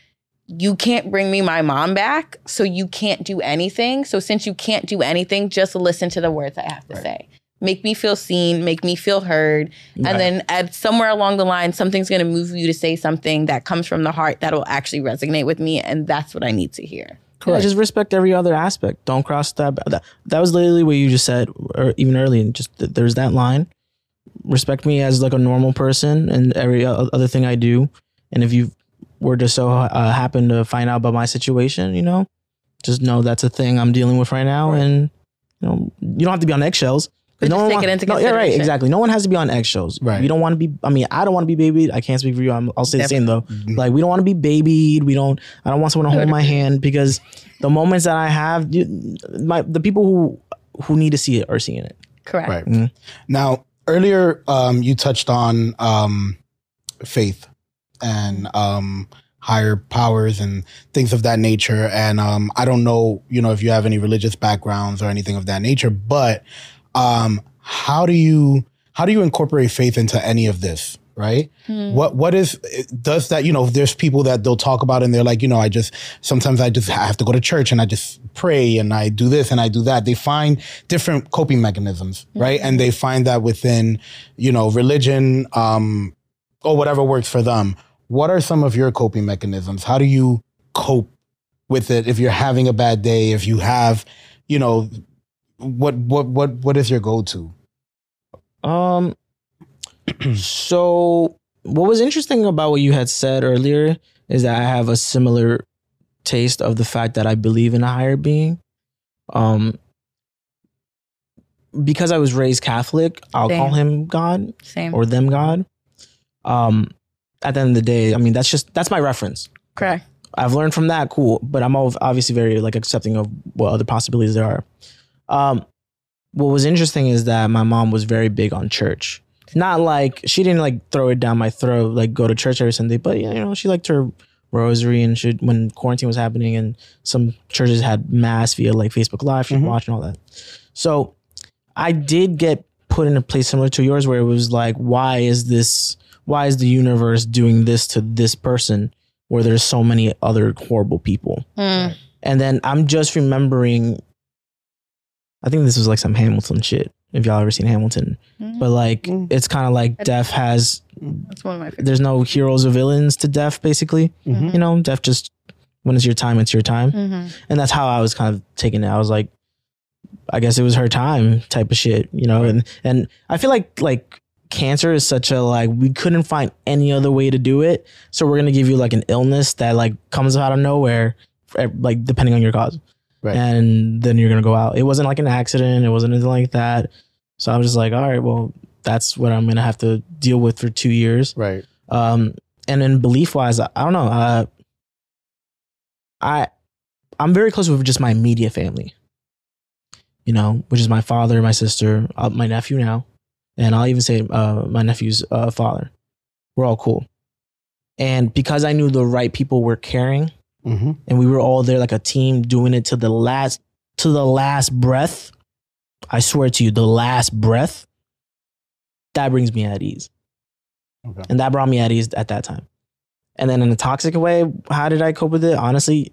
You can't bring me my mom back so you can't do anything. So since you can't do anything just listen to the words i have to say make me feel seen make me feel heard and then at somewhere along the line something's going to move you to say something that comes from the heart that'll actually resonate with me and that's what i need to hear Correct. Yeah, just respect every other aspect. Don't cross that. That, that was literally what you just said, or even earlier. Just th- there's that line. Respect me as like a normal person and every other thing I do. And if you were to so uh, happen to find out about my situation, you know, just know that's a thing I'm dealing with right now, and you know, you don't have to be on eggshells. 'Cause But just take one- it into no, yeah, right, exactly. No one has to be on eggshells. Right. You don't want to be. I mean, I don't want to be babied. I can't speak for you. I'm, I'll say the same though. Mm-hmm. Like we don't want to be babied. We don't. I don't want someone to hold my hand because the moments that I have, you, my the people who who need to see it are seeing it. correct Right. Now, earlier, um, you touched on um, faith and um, higher powers and things of that nature. And um, I don't know, you know, if you have any religious backgrounds or anything of that nature, but um, how do you how do you incorporate faith into any of this? Right? What what is does that, you know, there's people that they'll talk about and they're like, you know, I just sometimes I just I have to go to church and I just pray and I do this and I do that. They find different coping mechanisms, right? And they find that within, you know, religion, um, or whatever works for them. What are some of your coping mechanisms? How do you cope with it if you're having a bad day? If you have, you know, what what what what is your go to? Um. (clears throat) so, what was interesting about what you had said earlier is that I have a similar taste of the fact that I believe in a higher being. Um. Because I was raised Catholic, I'll Same. call him God Same. or them God. Um. At the end of the day, I mean that's just that's my reference. Correct. I've learned from that, cool. But I'm al- obviously very like accepting of what other possibilities there are. Um, what was interesting is that my mom was very big on church. Not like she didn't like throw it down my throat, like go to church every Sunday, but you know she liked her rosary and she when quarantine was happening and some churches had mass via like Facebook Live, she'd Mhm. watch and all that. So I did get put in a place similar to yours where it was like, why is this? Why is the universe doing this to this person? where there's so many other horrible people. Mm. And then I'm just remembering I think this was like some Hamilton shit. If y'all ever seen Hamilton. Mm. But like Mm. it's kind of like death has That's one of my favorites. there's no heroes or villains to death basically. Mhm. You know, death just when it's your time, it's your time. Mm-hmm. And that's how I was kind of taking it. I was like I guess it was her time type of shit, you know, and and I feel like like cancer is such a like we couldn't find any other way to do it, so we're gonna give you like an illness that like comes out of nowhere, like depending on your cause, Right. and then you're gonna go out. It wasn't like an accident, it wasn't anything like that. So I was just like, all right, well, that's what I'm gonna have to deal with for two years. Right. Um, and then belief wise, I, I don't know. Uh, I I'm very close with just my immediate family. You know, which is my father, my sister, uh, my nephew now, and I'll even say uh, my nephew's uh, father. We're all cool, and because I knew the right people were caring, Mm-hmm. and we were all there like a team doing it to the last to the last breath. I swear to you, the last breath. That brings me at ease. Okay. And that brought me at ease at that time. And then in a toxic way, how did I cope with it? Honestly,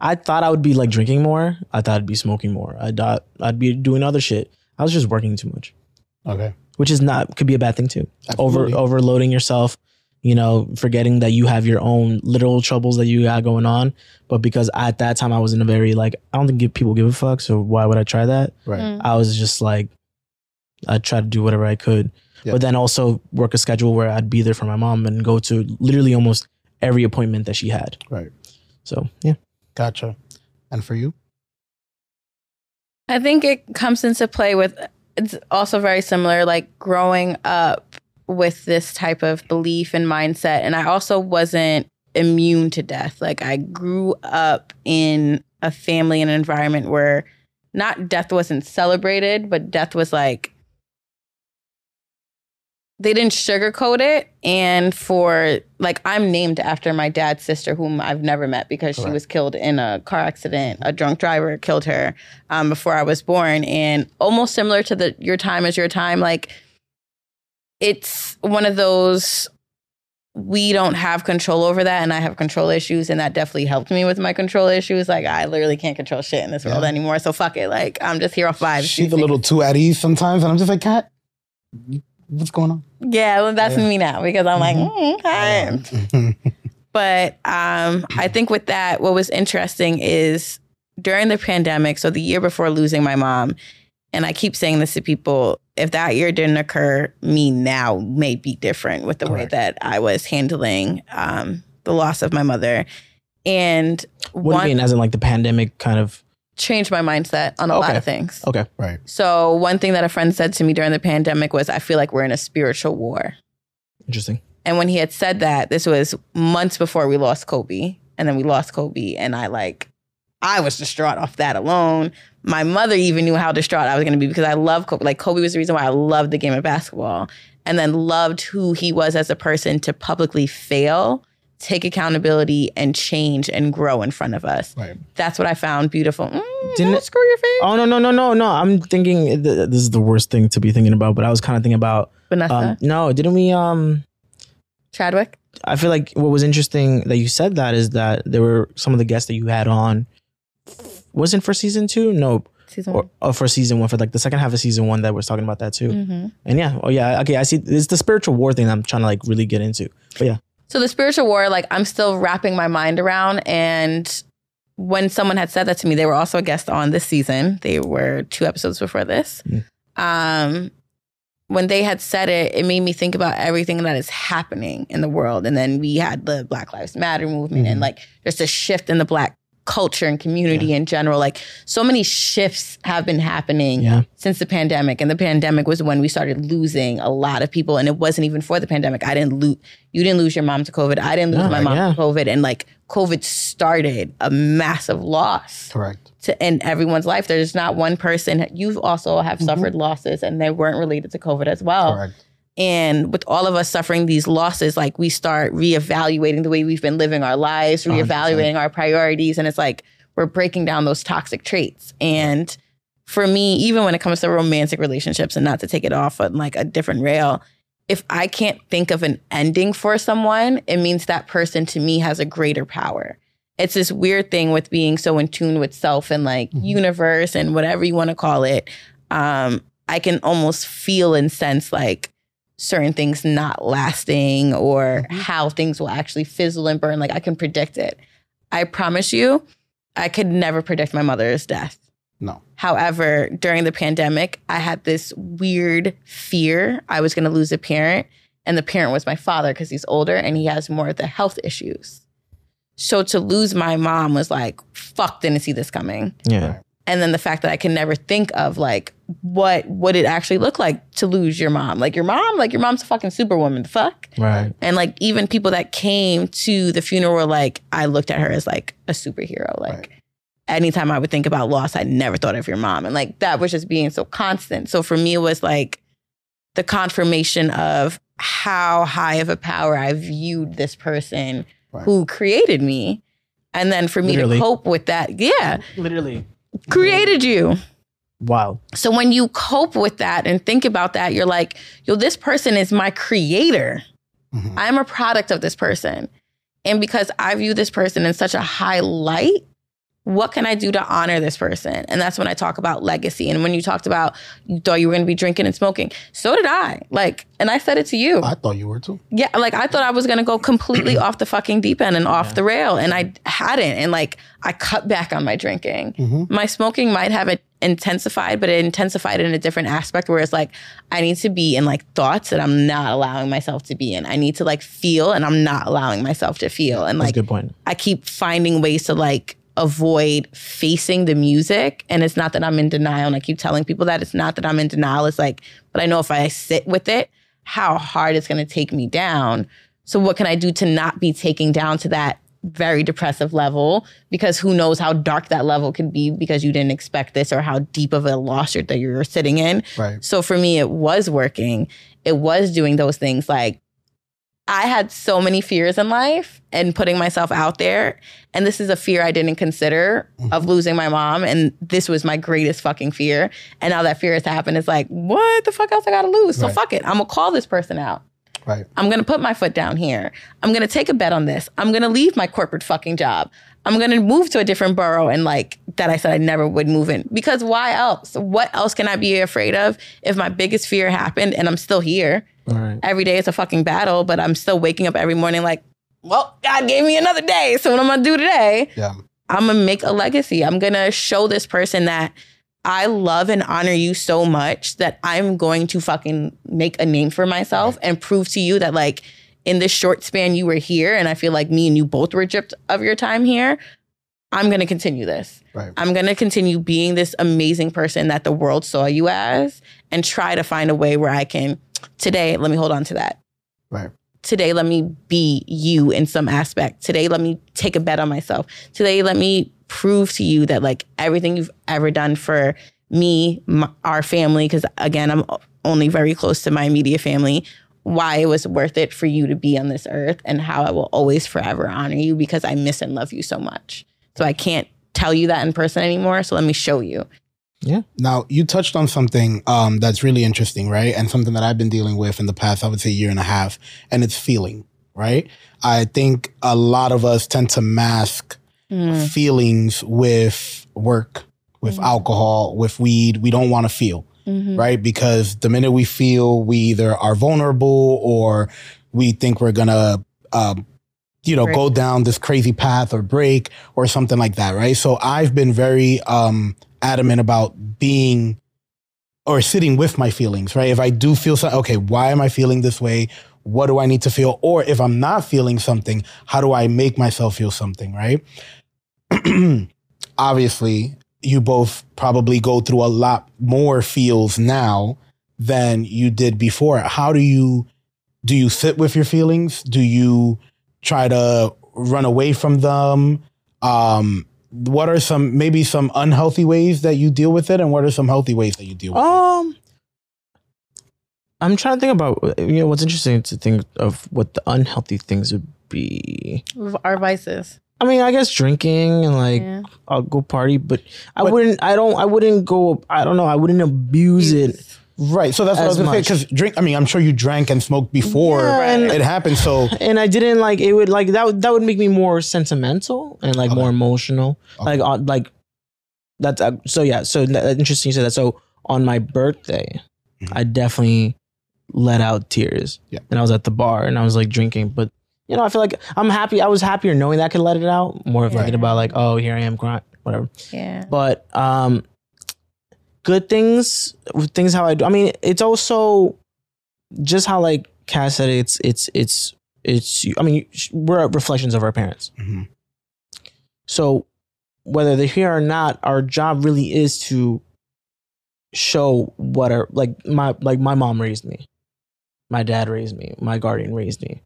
I thought I would be like drinking more. I thought I'd be smoking more. I thought I'd be doing other shit. I was just working too much, Okay. which is not could be a bad thing too. Absolutely. Over overloading yourself, you know, forgetting that you have your own literal troubles that you got going on. But because at that time I was in a very like I don't think give- people give a fuck, so why would I try that? Right. Mm. I was just like, I tried to do whatever I could, Yeah. but then also work a schedule where I'd be there for my mom and go to literally almost every appointment that she had. Right. So yeah, Gotcha. And for you? I think it comes into play with it's also very similar, like growing up with this type of belief and mindset. And I also wasn't immune to death. Like I grew up in a family and an environment where not death wasn't celebrated, but death was like they didn't sugarcoat it. And for like, I'm named after my dad's sister, whom I've never met because she was killed in a car accident. A drunk driver killed her um, before I was born. And almost similar to the your time is your time. Like, it's one of those we don't have control over that and I have control issues and that definitely helped me with my control issues. Like I literally can't control shit in this world anymore. So fuck it. Like I'm just here off vibes. She's a little too at ease sometimes, and I'm just like, Kat, what's going on? Yeah, well, that's Yeah. me now because I'm like, Mhm. mm, (laughs) But um, I think with that, what was interesting is during the pandemic, so the year before losing my mom, and I keep saying this to people, if that year didn't occur, me now may be different with the way Correct. that I was handling um, the loss of my mother. And what one do you mean? As in like the pandemic kind of? changed my mindset on a lot of things. Okay, right. So one thing that a friend said to me during the pandemic was, I feel like we're in a spiritual war. interesting. And when he had said that, this was months before we lost Kobe. And then we lost Kobe. And I like, I was distraught off that alone. My mother even knew how distraught I was going to be because I love Kobe. Like, Kobe was the reason why I loved the game of basketball and then loved who he was as a person to publicly fail take accountability and change and grow in front of us. Right. That's what I found beautiful. Mm, Didn't screw your face, Oh no no no no no! I'm thinking th- this is the worst thing to be thinking about, but I was kind of thinking about. Vanessa Um, no, didn't we? Um, Chadwick. I feel like what was interesting that you said that is that there were some of the guests that you had on. Wasn't for season two? No, Season or, or for season one for like the second half of season one that was talking about that too. hmm And yeah, oh yeah, okay. I see. It's the spiritual war thing I'm trying to like really get into. But yeah, So the spiritual war, like I'm still wrapping my mind around. And when someone had said that to me, they were also a guest on this season. They were two episodes before this. Mm. Um, when they had said it, it made me think about everything that is happening in the world. And then we had the Black Lives Matter movement, and Mhm. like there's a shift in the Black culture and community in general. Like so many shifts have been happening yeah, since the pandemic and the pandemic was when we started losing a lot of people and it wasn't even for the pandemic i didn't lose you didn't lose your mom to covid i didn't lose No, my mom yeah. to covid and like covid started a massive loss Correct. to in everyone's life there's not one person You've also have mm-hmm. suffered losses and they weren't related to covid as well Correct. And with all of us suffering these losses, like we start reevaluating the way we've been living our lives, 100%. reevaluating our priorities. And it's like we're breaking down those toxic traits. And for me, even when it comes to romantic relationships, and not to take it off on like a different rail, if I can't think of an ending for someone, it means that person to me has a greater power. It's this weird thing with being so in tune with self and like Mhm. universe and whatever you want to call it. Um, I can almost feel and sense like certain things not lasting or Mhm. how things will actually fizzle and burn. Like I can predict it. I promise you, I could never predict my mother's death. No. However, during the pandemic, I had this weird fear I was going to lose a parent. And the parent was my father because he's older and he has more of the health issues. So to lose my mom was like, fuck, didn't see this coming yeah, and then the fact that I can never think of like what would it actually look like to lose your mom? Like your mom, like your mom's a fucking superwoman. The fuck? right. And like even people that came to the funeral were like, I looked at her as like a superhero. Like Right. anytime I would think about loss, I never thought of your mom. And like that was just being so constant. So for me, it was like the confirmation of how high of a power I viewed this person Right. who created me. And then for me Literally. to cope with that, yeah, Literally, created you. wow. So when you cope with that and think about that, you're like, yo, this person is my creator. Mhm. I'm a product of this person. And because I view this person in such a high light, what can I do to honor this person? And that's when I talk about legacy. And when you talked about you thought you were going to be drinking and smoking, so did I. Like, and I said it to you. I thought you were too. Yeah, like I thought I was gonna go completely (clears throat) off the fucking deep end and off Yeah. the rail, and I hadn't. And like I cut back on my drinking. Mhm. My smoking might have it intensified, but it intensified in a different aspect where it's like I need to be in like thoughts that I'm not allowing myself to be in. I need to like feel, and I'm not allowing myself to feel. And like a good point. I keep finding ways to like avoid facing the music. And it's not that I'm in denial. And I keep telling people that it's not that I'm in denial. It's like, but I know if I sit with it, how hard it's going to take me down. So what can I do to not be taking down to that very depressive level? Because who knows how dark that level could be because you didn't expect this or how deep of a loss that you're sitting in. Right. So for me, it was working. It was doing those things. Like I had so many fears in life and putting myself out there. And this is a fear I didn't consider of losing my mom. And this was my greatest fucking fear. And now that fear has happened, it's like, what the fuck else I gotta lose? So Right. fuck it. I'm gonna call this person out. Right. I'm gonna put my foot down here. I'm gonna take a bet on this. I'm gonna leave my corporate fucking job. I'm gonna move to a different borough and like that I said I never would move in. Because why else? What else can I be afraid of if my biggest fear happened and I'm still here? Right. Every day is a fucking battle, but I'm still waking up every morning like, well, God gave me another day. So what I'm gonna do today? Yeah. I'm gonna make a legacy. I'm gonna show this person that I love and honor you so much that I'm going to fucking make a name for myself and prove to you that like in this short span you were here and I feel like me and you both were gypped of your time here. I'm gonna continue this. Right. I'm gonna continue being this amazing person that the world saw you as and try to find a way where I can today, let me hold on to that Right. today let me be you in some aspect today let me take a bet on myself today let me prove to you that like everything you've ever done for me my, our family because again i'm only very close to my immediate family why it was worth it for you to be on this earth and how I will always forever honor you because I miss and love you so much. So I can't tell you that in person anymore. So let me show you. Now, you touched on something um, that's really interesting, right? And something that I've been dealing with in the past, I would say, year and a half, and it's feeling, right? I think a lot of us tend to mask Mm. feelings with work, with alcohol, with weed. We don't want to feel, Mhm. right? Because the minute we feel, we either are vulnerable or we think we're gonna, um, you know, Break. go down this crazy path or break or something like that, right? So I've been very um, adamant about being or sitting with my feelings, right? If I do feel something, okay, why am I feeling this way? What do I need to feel? Or if I'm not feeling something, how do I make myself feel something, right? (clears throat) Obviously, you both probably go through a lot more feels now than you did before. How do you do you sit with your feelings? Do you try to run away from them? Um what are some maybe some unhealthy ways that you deal with it and what are some healthy ways that you deal with it? Um, I'm trying to think about you know what's interesting to think of what the unhealthy things would be. Our vices. I mean, I guess drinking and like Yeah. I'll go party, but I But- wouldn't. I don't. I wouldn't go. I don't know. I wouldn't abuse it. Right. So that's what I was gonna say. Because drink. I mean, I'm sure you drank and smoked before Yeah, and- it happened. So (laughs) and I didn't like it. Would like that. Would, that would make me more sentimental and like Okay. more emotional. Like on like that's uh, so yeah. So that, interesting you said that. So on my birthday, Mhm. I definitely let out tears. Yeah. and I was at the bar and I was like drinking, but you know I feel like I'm happy. I was happier knowing that I could let it out. More of Yeah. thinking about like oh here I am crying whatever. Yeah. But um, good things, things how I do. I mean, it's also just how like Cass said. It's it's it's it's. I mean, we're reflections of our parents. Mhm. So whether they're here or not, our job really is to show what our like my like my mom raised me, my dad raised me, my guardian raised me.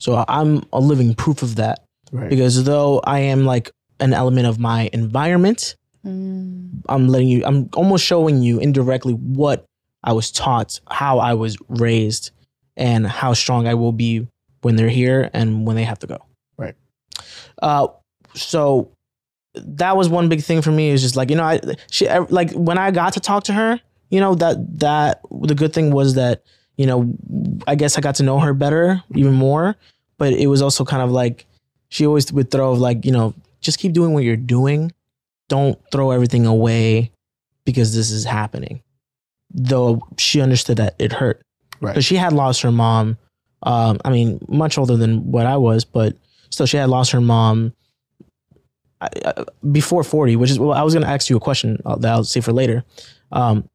So I'm a living proof of that right. because though I am like an element of my environment, Mm. I'm letting you, I'm almost showing you indirectly what I was taught, how I was raised, and how strong I will be when they're here and when they have to go. Right. Uh, so that was one big thing for me. Is just like you know, I she like when I got to talk to her, you know that that the good thing was that you know I guess I got to know her better, even more. But it was also kind of like she always would throw like you know just keep doing what you're doing don't throw everything away because this is happening. Though she understood that it hurt. Right. Because she had lost her mom. Um, I mean, much older than what I was, but still, she had lost her mom I- before 40, which is, well, I was going to ask you a question uh, that I'll save for later. Um,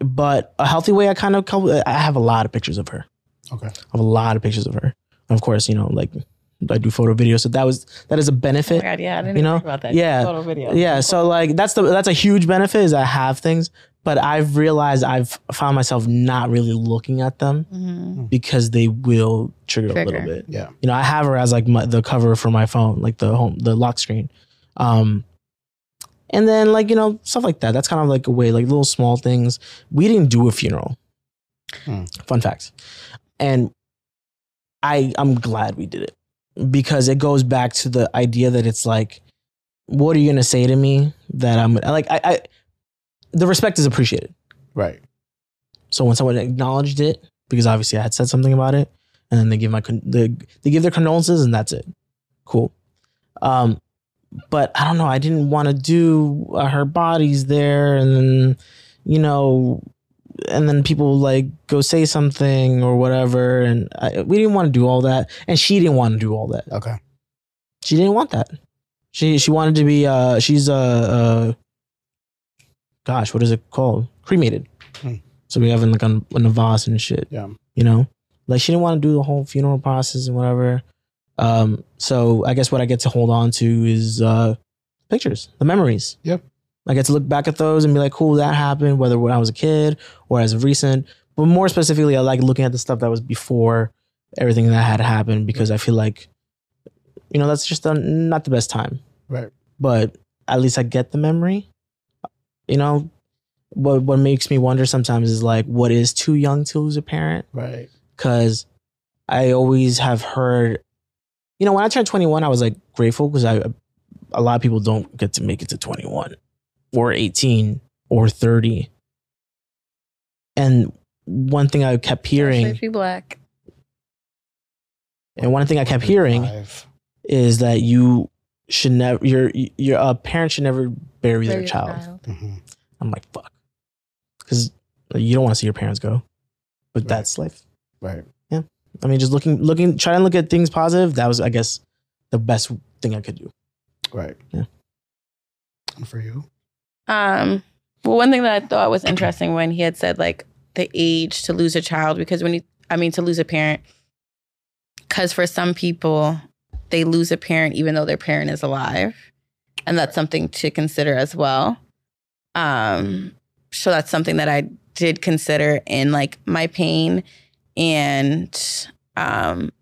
but a healthy way, I kind of, I have a lot of pictures of her. Okay. I have a lot of pictures of her. Of course, you know, like I do photo videos. So that was, that is a Oh benefit. my God, yeah, I didn't You know? think about that. Yeah. Photo video. Yeah, so like that's the that's a huge benefit is I have things, but I've realized I've found myself not really looking at them Mhm. because they will trigger, a little bit. Yeah. You know, I have her as like my, the cover for my phone, like the home the lock screen. Um and then like, you know, stuff like that. That's kind of like a way like little small things. We didn't do a funeral. Hmm. Fun fact. And I I'm glad we did it because it goes back to the idea that it's like what are you going to say to me that I'm like I, I the respect is appreciated. Right. So when someone acknowledged it, because obviously I had said something about it, and then they give my con- they, they give their condolences, and that's it. Cool. Um, but I don't know. I didn't want to do uh, her body's there, and then you know, and then people like go say something or whatever, and I, we didn't want to do all that, and she didn't want to do all that. Okay. She didn't want that. She she wanted to be uh she's uh uh gosh what is it called cremated. Hmm. So we have in like on, on the vase and shit. Yeah. You know, like she didn't want to do the whole funeral process and whatever. Um. So I guess what I get to hold on to is uh pictures, the memories. Yep. I get to look back at those and be like, cool, that happened, whether when I was a kid or as of recent. But more specifically, I like looking at the stuff that was before everything that had happened because I feel like, you know, that's just a, not the best time. Right. But at least I get the memory. You know, what what makes me wonder sometimes is like, what is too young to lose a parent? Right. because I always have heard, you know, when I turned 21, I was like grateful because I, a lot of people don't get to make it to 21 or 18 or 30. And one thing I kept hearing, Especially black. and one thing I kept hearing is that you should never, your, your uh, parents should never bury their Very child. Mhm. I'm like, fuck. Because you don't want to see your parents go, but Right. that's life. Right. Yeah. I mean, just looking, looking, trying to look at things positive. That was, I guess, the best thing I could do. Right. Yeah. And for you? Um, well, one thing that I thought was interesting when he had said like the age to lose a child, because when you, I mean, to lose a parent, because for some people, they lose a parent even though their parent is alive, and that's something to consider as well. Um, so that's something that I did consider in like my pain and um,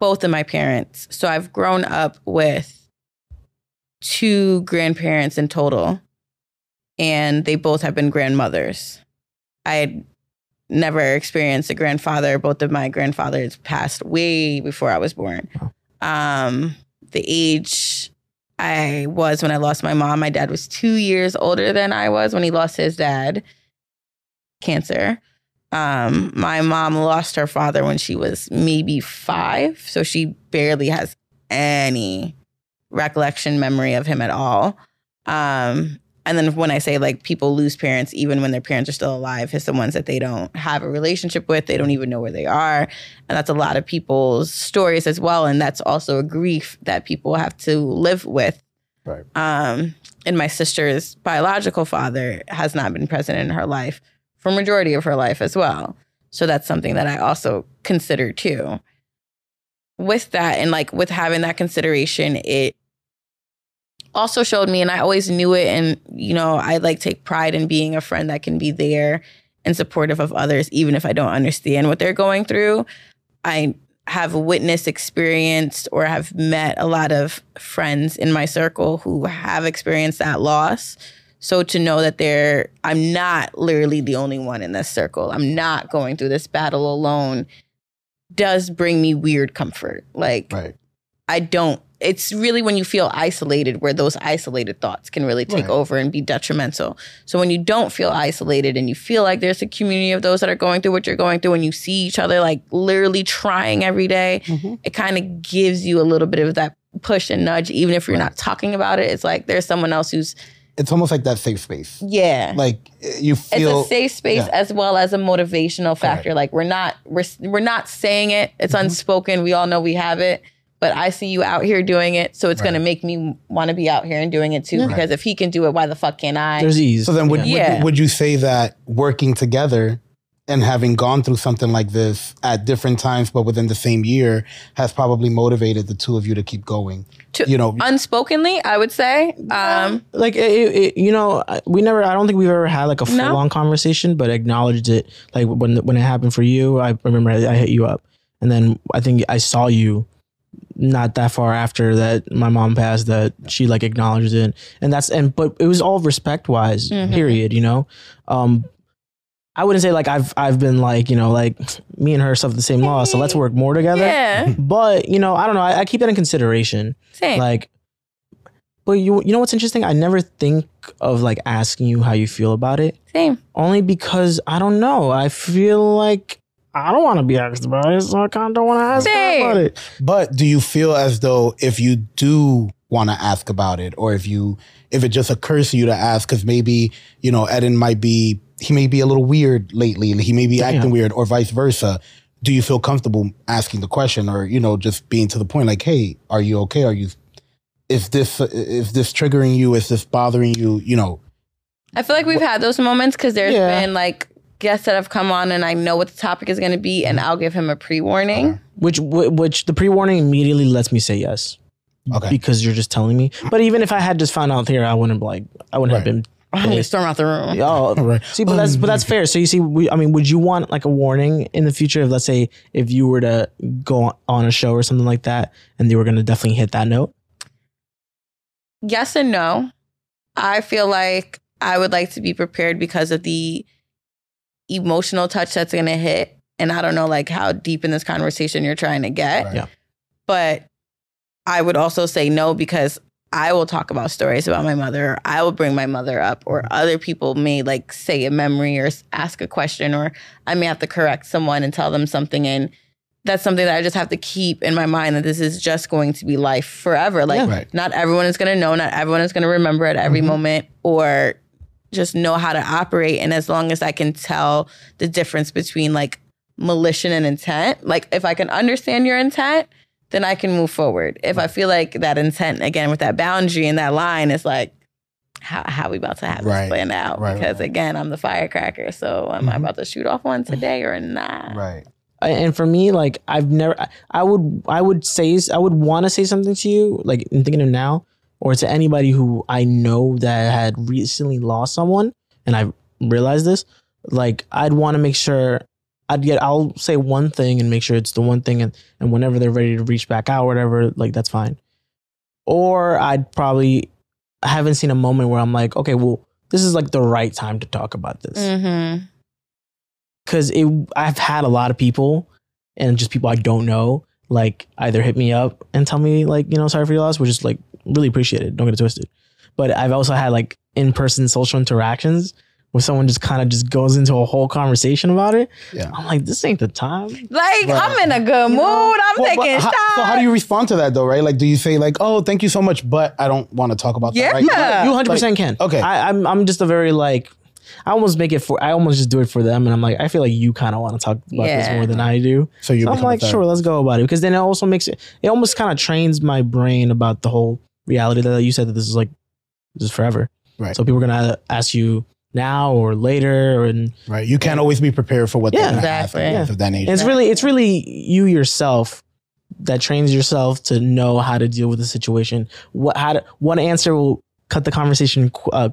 both of my parents. So I've grown up with two grandparents in total, and they both have been grandmothers. I had never experienced a grandfather. Both of my grandfathers passed way before I was born. Um, the age I was when I lost my mom, my dad was two years older than I was when he lost his dad, cancer. Um, my mom lost her father when she was maybe five, so she barely has any recollection memory of him at all. Um, and then when I say like people lose parents even when their parents are still alive, it's the ones that they don't have a relationship with, they don't even know where they are. And that's a lot of people's stories as well. And that's also a grief that people have to live with. Right. Um, and my sister's biological father has not been present in her life for majority of her life as well. So that's something that I also consider too. With that and like with having that consideration, it also showed me and I always knew it and you know, I like take pride in being a friend that can be there and supportive of others even if I don't understand what they're going through. I have witnessed, experienced, or have met a lot of friends in my circle who have experienced that loss. So to know that they're, I'm not literally the only one in this circle. I'm not going through this battle alone. Does bring me weird comfort. Like Right. I don't. It's really when you feel isolated where those isolated thoughts can really take Right. over and be detrimental. So when you don't feel isolated and you feel like there's a community of those that are going through what you're going through and you see each other like literally trying every day, Mhm. it kind of gives you a little bit of that push and nudge even if you're Right. not talking about it. It's like there's someone else who's It's almost like that safe space. yeah. Like you feel it's a safe space yeah. as well as a motivational factor. Like we're not we're we're not saying it. It's Mm-hmm. unspoken. We all know we have it. But I see you out here doing it, so it's Right. gonna make me want to be out here and doing it too. Yeah. Because if he can do it, why the fuck can't I? There's ease. So then, would, Yeah. would, you, would you say that working together and having gone through something like this at different times, but within the same year, has probably motivated the two of you to keep going? To- you know, Unspokenly, I would say. Um, like it, it, you know, we never. I don't think we've ever had like a full No. on conversation, but acknowledged it. Like when when it happened for you, I remember I, I hit you up, and then I think I saw you not that far after that my mom passed that she like acknowledged it. And that's and but it was all respect wise Mhm. period you know? Um i wouldn't say like i've i've been like you know like me and her suffered the same loss so let's work more together. Yeah, (laughs) but you know i don't know i, I keep that in consideration. Same. like but you you know what's interesting? I never think of like asking you how you feel about it. Same. only because i don't know i feel like i don't want to be asked about it so i kind of don't want to ask Same. about it but do you feel as though if you do want to ask about it, or if you if it just occurs to you to ask, because maybe you know Eden might be he may be a little weird lately, he may be acting weird, or vice versa. Do you feel comfortable asking the question, or you know, just being to the point, like, "Hey, are you okay? Are you? Is this is this triggering you? Is this bothering you? You know, I feel like we've had those moments because there's Yeah. been like guests that have come on and I know what the topic is going to be, and I'll give him a pre warning. which which the pre-warning immediately lets me say yes okay, because you're just telling me but even if i had just found out here i wouldn't be like i wouldn't have been I'm gonna storm out the room. oh (laughs) right. see but that's but that's fair so you see we, i mean would you want like a warning in the future if let's say if you were to go on- on a show or something like that and they were going to definitely hit that note yes and no. I feel like I would like to be prepared because of the emotional touch that's going to hit And I don't know like how deep in this conversation you're trying to get. Right. Yeah. But I would also say no because I will talk about stories about my mother. Or I will bring my mother up, or other people may like say a memory or ask a question, or I may have to correct someone and tell them something. And that's something that I just have to keep in my mind that this is just going to be life forever. Like, Yeah. Right. not everyone is going to know, not everyone is going to remember at every Mhm. moment, or just know how to operate. And as long as I can tell the difference between like malicious and intent, like if I can understand your intent, then I can move forward. If I feel like that intent again with that boundary and that line is like, how how we about to have Right. this planned out? Right, because right. again, I'm the firecracker. So am I Mhm. about to shoot off one today or not? Right. and for me like i've never I- i would i would say i would want to say something to you like in thinking of now or to anybody who i know that had recently lost someone and i realized this like i'd want to make sure i'd get i'll say one thing and make sure it's the one thing and, and whenever they're ready to reach back out or whatever like that's fine or i'd probably I haven't seen a moment where i'm like okay well this is like the right time to talk about this Mm-hmm. because it I've had a lot of people and just people I don't know like either hit me up and tell me like you know sorry for your loss, which is like really appreciate it. Don't get it twisted. But I've also had like in person social interactions where someone just kind of just goes into a whole conversation about it. Yeah. I'm like, this ain't the time. Like Right. I'm in a good mood. I'm Well, but taking how- shots. so how do you respond to that though, right? Like, do you say like, "Oh, thank you so much," but I don't want to talk about Yeah. that right? You 100 percent can. okay. I, I'm I'm just a very like. I almost make it for. I almost just do it for them, and I'm like, I feel like you kind of want to talk about this more than I do. So you So I'm like, sure, let's go about it. Because then it also makes it, it almost kind of trains my brain about the whole reality that you said that this is like, this is forever. Right. So people are going to ask you now or later. And Right. You can't always be prepared for what Yeah. they're going to ask Exactly. and Yeah. of that nature. it's really, it's really you yourself that trains yourself to know how to deal with the situation. What, how to, one answer will cut the conversation uh,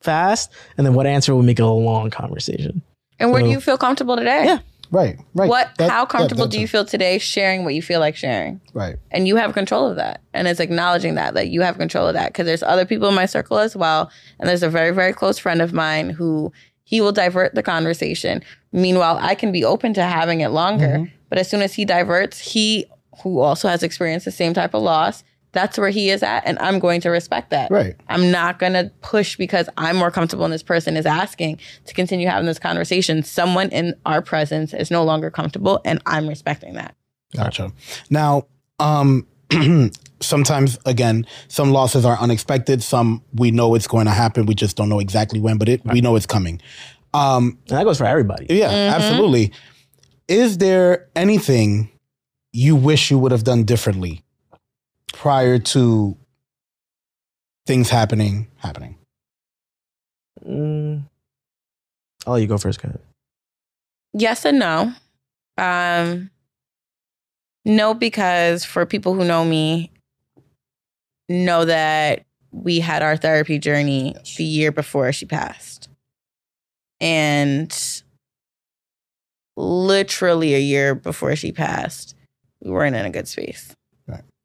fast. And then what answer will make it a long conversation. and where do you feel comfortable today? Yeah. Right. Right. What? That- how comfortable that do you feel today sharing what you feel like sharing? Right. and you have control of that and it's acknowledging that that you have control of that because there's other people in my circle as well and there's a very very close friend of mine who he will divert the conversation meanwhile i can be open to having it longer Mhm. but as soon as he diverts he who also has experienced the same type of loss that's where he is at and i'm going to respect that Right. i'm not going to push because i'm more comfortable and this person is asking to continue having this conversation someone in our presence is no longer comfortable and i'm respecting that Gotcha. Now, um, (clears throat) sometimes again, some losses are unexpected. Some we know it's going to happen. We just don't know exactly when, but it we know it's coming. Um, And that goes for everybody. yeah, Mhm. absolutely. Is there anything you wish you would have done differently prior to things happening happening? Mm. I'll let you go first, Kat. yes and no. Um, no, because for people who know me, know that we had our therapy journey Yes. the year before she passed. And literally a year before she passed, we weren't in a good space.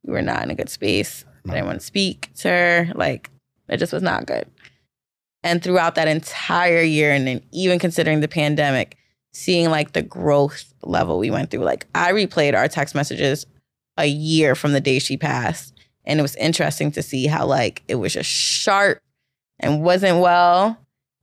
We were not in a good space. I didn't want to speak to her. Like, it just was not good. And throughout that entire year, and then even considering the pandemic, seeing like the growth level we went through, like I replayed our text messages a year from the day she passed. And it was interesting to see how like it was just sharp and wasn't well.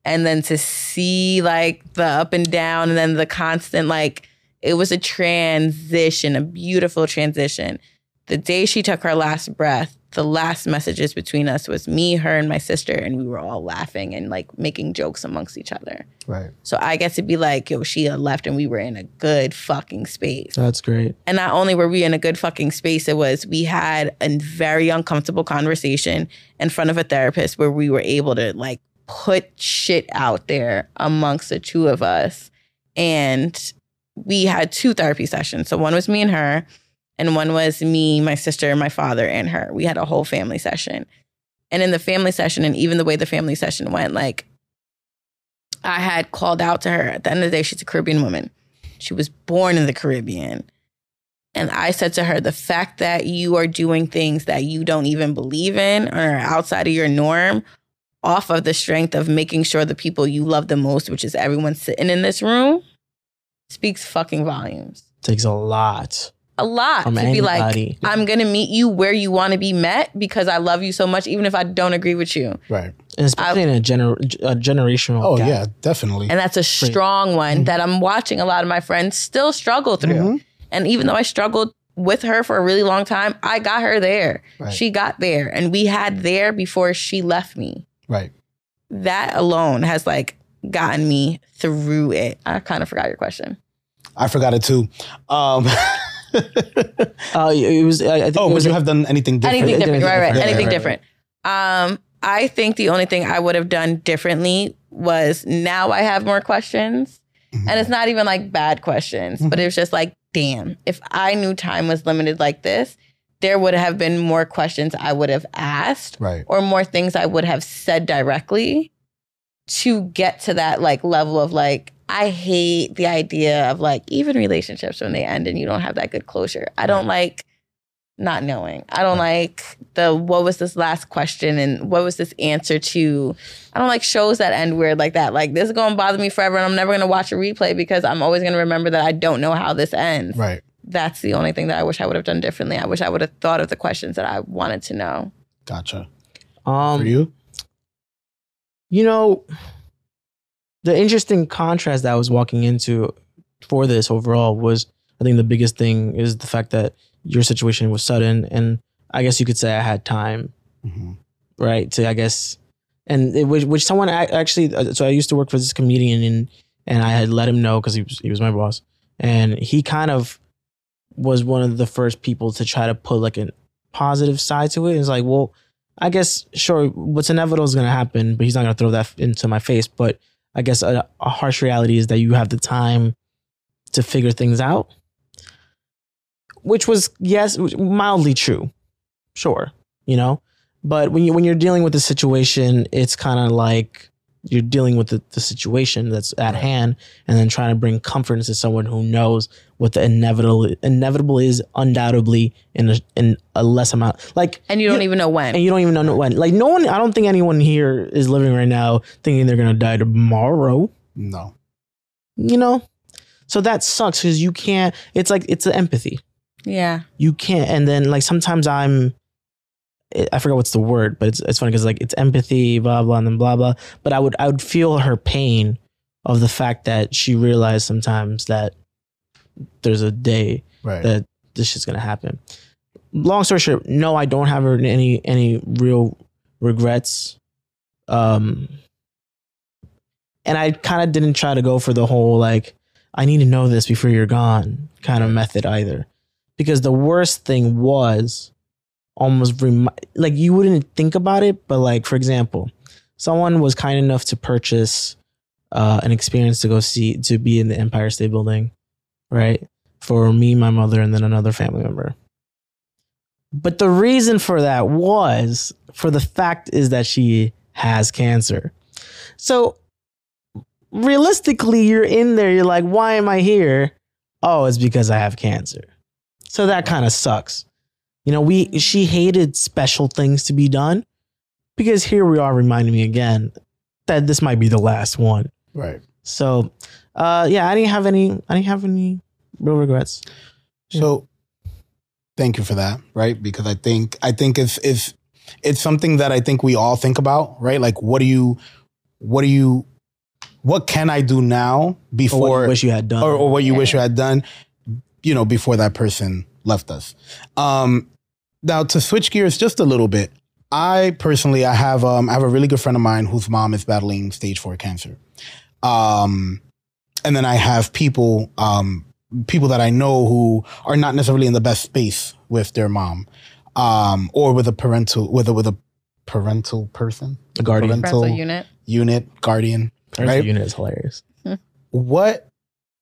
And then to see like the up and down and then the constant, like it was a transition, a beautiful transition. The day she took her last breath, the last messages between us was me, her, and my sister, and we were all laughing and like making jokes amongst each other. Right. So I get to be like, yo, she left and we were in a good fucking space. That's great. And not only were we in a good fucking space, it was we had a very uncomfortable conversation in front of a therapist where we were able to like put shit out there amongst the two of us. And we had two therapy sessions. So one was me and her, and one was me, my sister, my father, and her. We had a whole family session. And in the family session, and even the way the family session went, like I had called out to her at the end of the day, she's a Caribbean woman. She was born in the Caribbean. And I said to her, the fact that you are doing things that you don't even believe in or are outside of your norm, off of the strength of making sure the people you love the most, which is everyone sitting in this room, speaks fucking volumes. takes a lot. A lot From to be like. I'm gonna meet you where you want to be met because I love you so much, even if I don't agree with you. Right. And especially in a, gener- a generational. Oh gap. yeah, definitely. And that's a strong one that I'm watching a lot of my friends still struggle through. Mhm. And even though I struggled with her for a really long time, I got her there. Right. She got there. And we had there before she left me. Right. That alone has like gotten me through it. I kind of forgot your question. I forgot it too. Um, (laughs) (laughs) Uh, it was. I, I think oh, it would was you a- have done anything different? Anything different, right? Right. Yeah, Anything right, different. Um, I think the only thing I would have done differently was now I have more questions. Mhm. And it's not even like bad questions, but it's just like, damn, if I knew time was limited like this, there would have been more questions I would have asked Right. or more things I would have said directly to get to that like level of like, I hate the idea of like even relationships when they end and you don't have that good closure. I don't like not knowing. I don't like the what was this last question and what was this answer to. I don't like shows that end weird like that. Like this is gonna bother me forever and I'm never gonna watch a replay because I'm always gonna remember that I don't know how this ends. Right. That's the only thing that I wish I would have done differently. I wish I would have thought of the questions that I wanted to know. Gotcha. um, For you? You know, the interesting contrast that I was walking into for this overall was I think the biggest thing is the fact that your situation was sudden and I guess you could say I had time, hmm right? To I guess and it, which which someone actually uh, so I used to work for this comedian and and I had let him know cuz he was he was my boss and he kind of was one of the first people to try to put like a positive side to it. It's like, well, I guess sure, what's inevitable is going to happen, but he's not going to throw that into my face. But I guess a, a harsh reality is that you have the time to figure things out, which was yes, mildly true, sure, you know. But when you when you're dealing with the situation, it's kind of like you're dealing with the, the situation that's at hand, and then trying to bring comfort into someone who knows what the inevitable inevitable is undoubtedly in a, in a less amount. Like And you don't even know when. and you don't even know when. Like no one, I don't think anyone here is living right now thinking they're gonna die tomorrow. No. You know, so that sucks because you can't. It's like it's the empathy. yeah. You can't, and then like sometimes I'm. I forgot what's the word, but it's it's funny because like it's empathy, blah blah, and then blah blah. But I would I would feel her pain of the fact that she realized sometimes that there's a day Right. that this shit's gonna happen. Long story short, no, I don't have any any real regrets. Um, and I kind of didn't try to go for the whole like I need to know this before you're gone kind of method either, because the worst thing was almost like you wouldn't think about it, but like for example, someone was kind enough to purchase uh, an experience to go see to be in the Empire State Building, right? For me, my mother, and then another family member. But the reason for that was for the fact is that she has cancer. So realistically, you're in there, you're like, why am I here? Oh, it's because I have cancer. So that kind of sucks. You know, we she hated special things to be done because here we are reminding me again that this might be the last one. Right. So, uh, yeah, I didn't have any. I didn't have any real regrets. So thank you for that, right? Because I think I think if if it's something that I think we all think about, right? Like what do you what do you what can I do now Or what before you wish you had done. or, or what you wish you had done, you know, before that person left us. Um, now to switch gears just a little bit, I personally I have um I have a really good friend of mine whose mom is battling stage four cancer. Um, and then I have people um people that I know who are not necessarily in the best space with their mom, um, or with a parental with a with a parental person, the guardian. parental Parental unit. unit guardian. Parental right? unit is hilarious. what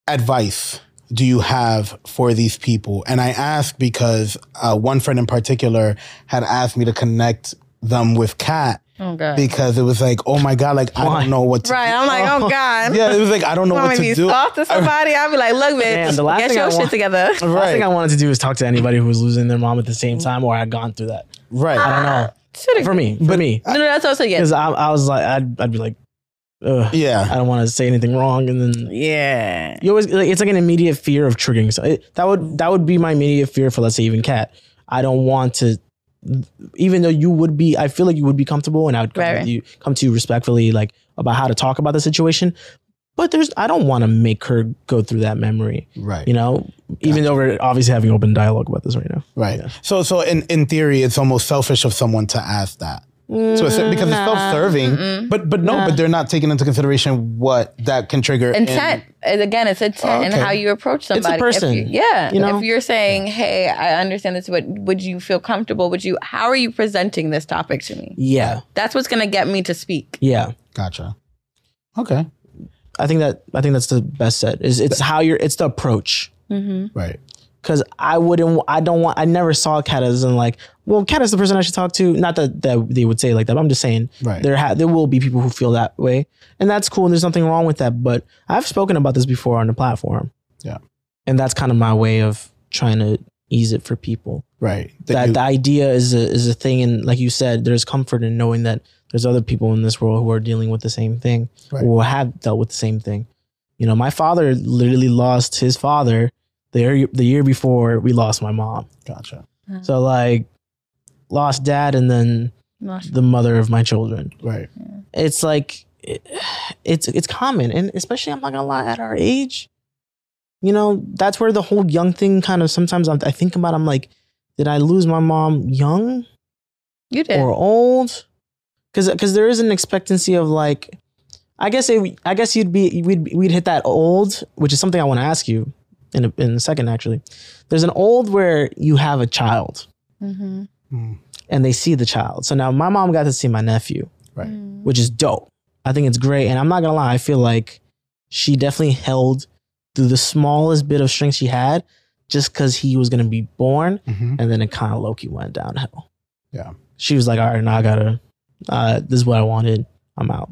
advice do you have for these people? And I ask because uh, one friend in particular had asked me to connect them with Kat Oh god. because it was like, oh my god, like I don't know what to Right. I'm like, oh (laughs) god. Yeah, it was like I don't know Want (laughs) what me to to do. be soft to somebody? I'll be like, look, bitch, Man, the last get thing your I shit want- together. Last thing I wanted to do is talk to anybody who was losing their mom at the same time or had gone through that. right. I don't know. Should've- For me, for me, No, no, that's also yeah. because I, I was like, I'd, I'd be like, ugh, I don't want to say anything wrong, and then Yeah. you always like, it's like an immediate fear of triggering. So it, that would that would be my immediate fear for let's say even Kat. I don't want to, even though you would be, I feel like you would be comfortable, and I would come, Right. with you, come to you respectfully, like about how to talk about the situation. But there's, I don't want to make her go through that memory, Right. you know. Even though we're obviously having open dialogue about this right now. Right. So so in, in theory, it's almost selfish of someone to ask that. So it's, because it's mm-hmm. self-serving, mm-hmm. but but no, but they're not taking into consideration what that can trigger. in- Intent. And again, it's intent and Okay. how you approach a somebody. If person, you- yeah. you know? If you're saying, hey, I understand this, but would you feel comfortable? Would you, how are you presenting this topic to me? Yeah, That's what's going to get me to speak. yeah. Gotcha. Okay. I think that I think that's the best set. Is it's how you're, it's the approach. Mm-hmm. Right. Because I wouldn't, I don't want, I never saw Kat as in like, well, Kat is the person I should talk to. Not that, that they would say like that, but I'm just saying Right. there ha- there will be people who feel that way, and that's cool. And there's nothing wrong with that. But I've spoken about this before on the platform, Yeah. and that's kind of my way of trying to ease it for people. Right. That you- the idea is a is a thing, and like you said, there's comfort in knowing that there's other people in this world who are dealing with the same thing, Right. or have dealt with the same thing. You know, my father literally lost his father the year, the year before we lost my mom. gotcha. So like lost dad and then the mother of my children. Right. It's like it- it's it's common and especially I'm not gonna lie at our age, you know that's where the whole young thing kind of sometimes I'm, I think about. I'm like, did I lose my mom young You did. or old? Because because there is an expectancy of like, I guess it, I guess you'd be we'd we'd hit that old, which is something I want to ask you in a, in a second. Actually, there's an old where you have a child mm-hmm. Mm, and they see the child. So now my mom got to see my nephew, right. which is dope. I think it's great, and I'm not gonna lie, I feel like she definitely held through the smallest bit of strength she had, just because he was gonna be born, Mhm. and then it kind of Loki went downhill. Yeah. she was like, "All right, now I gotta. Uh, this is what I wanted. I'm out."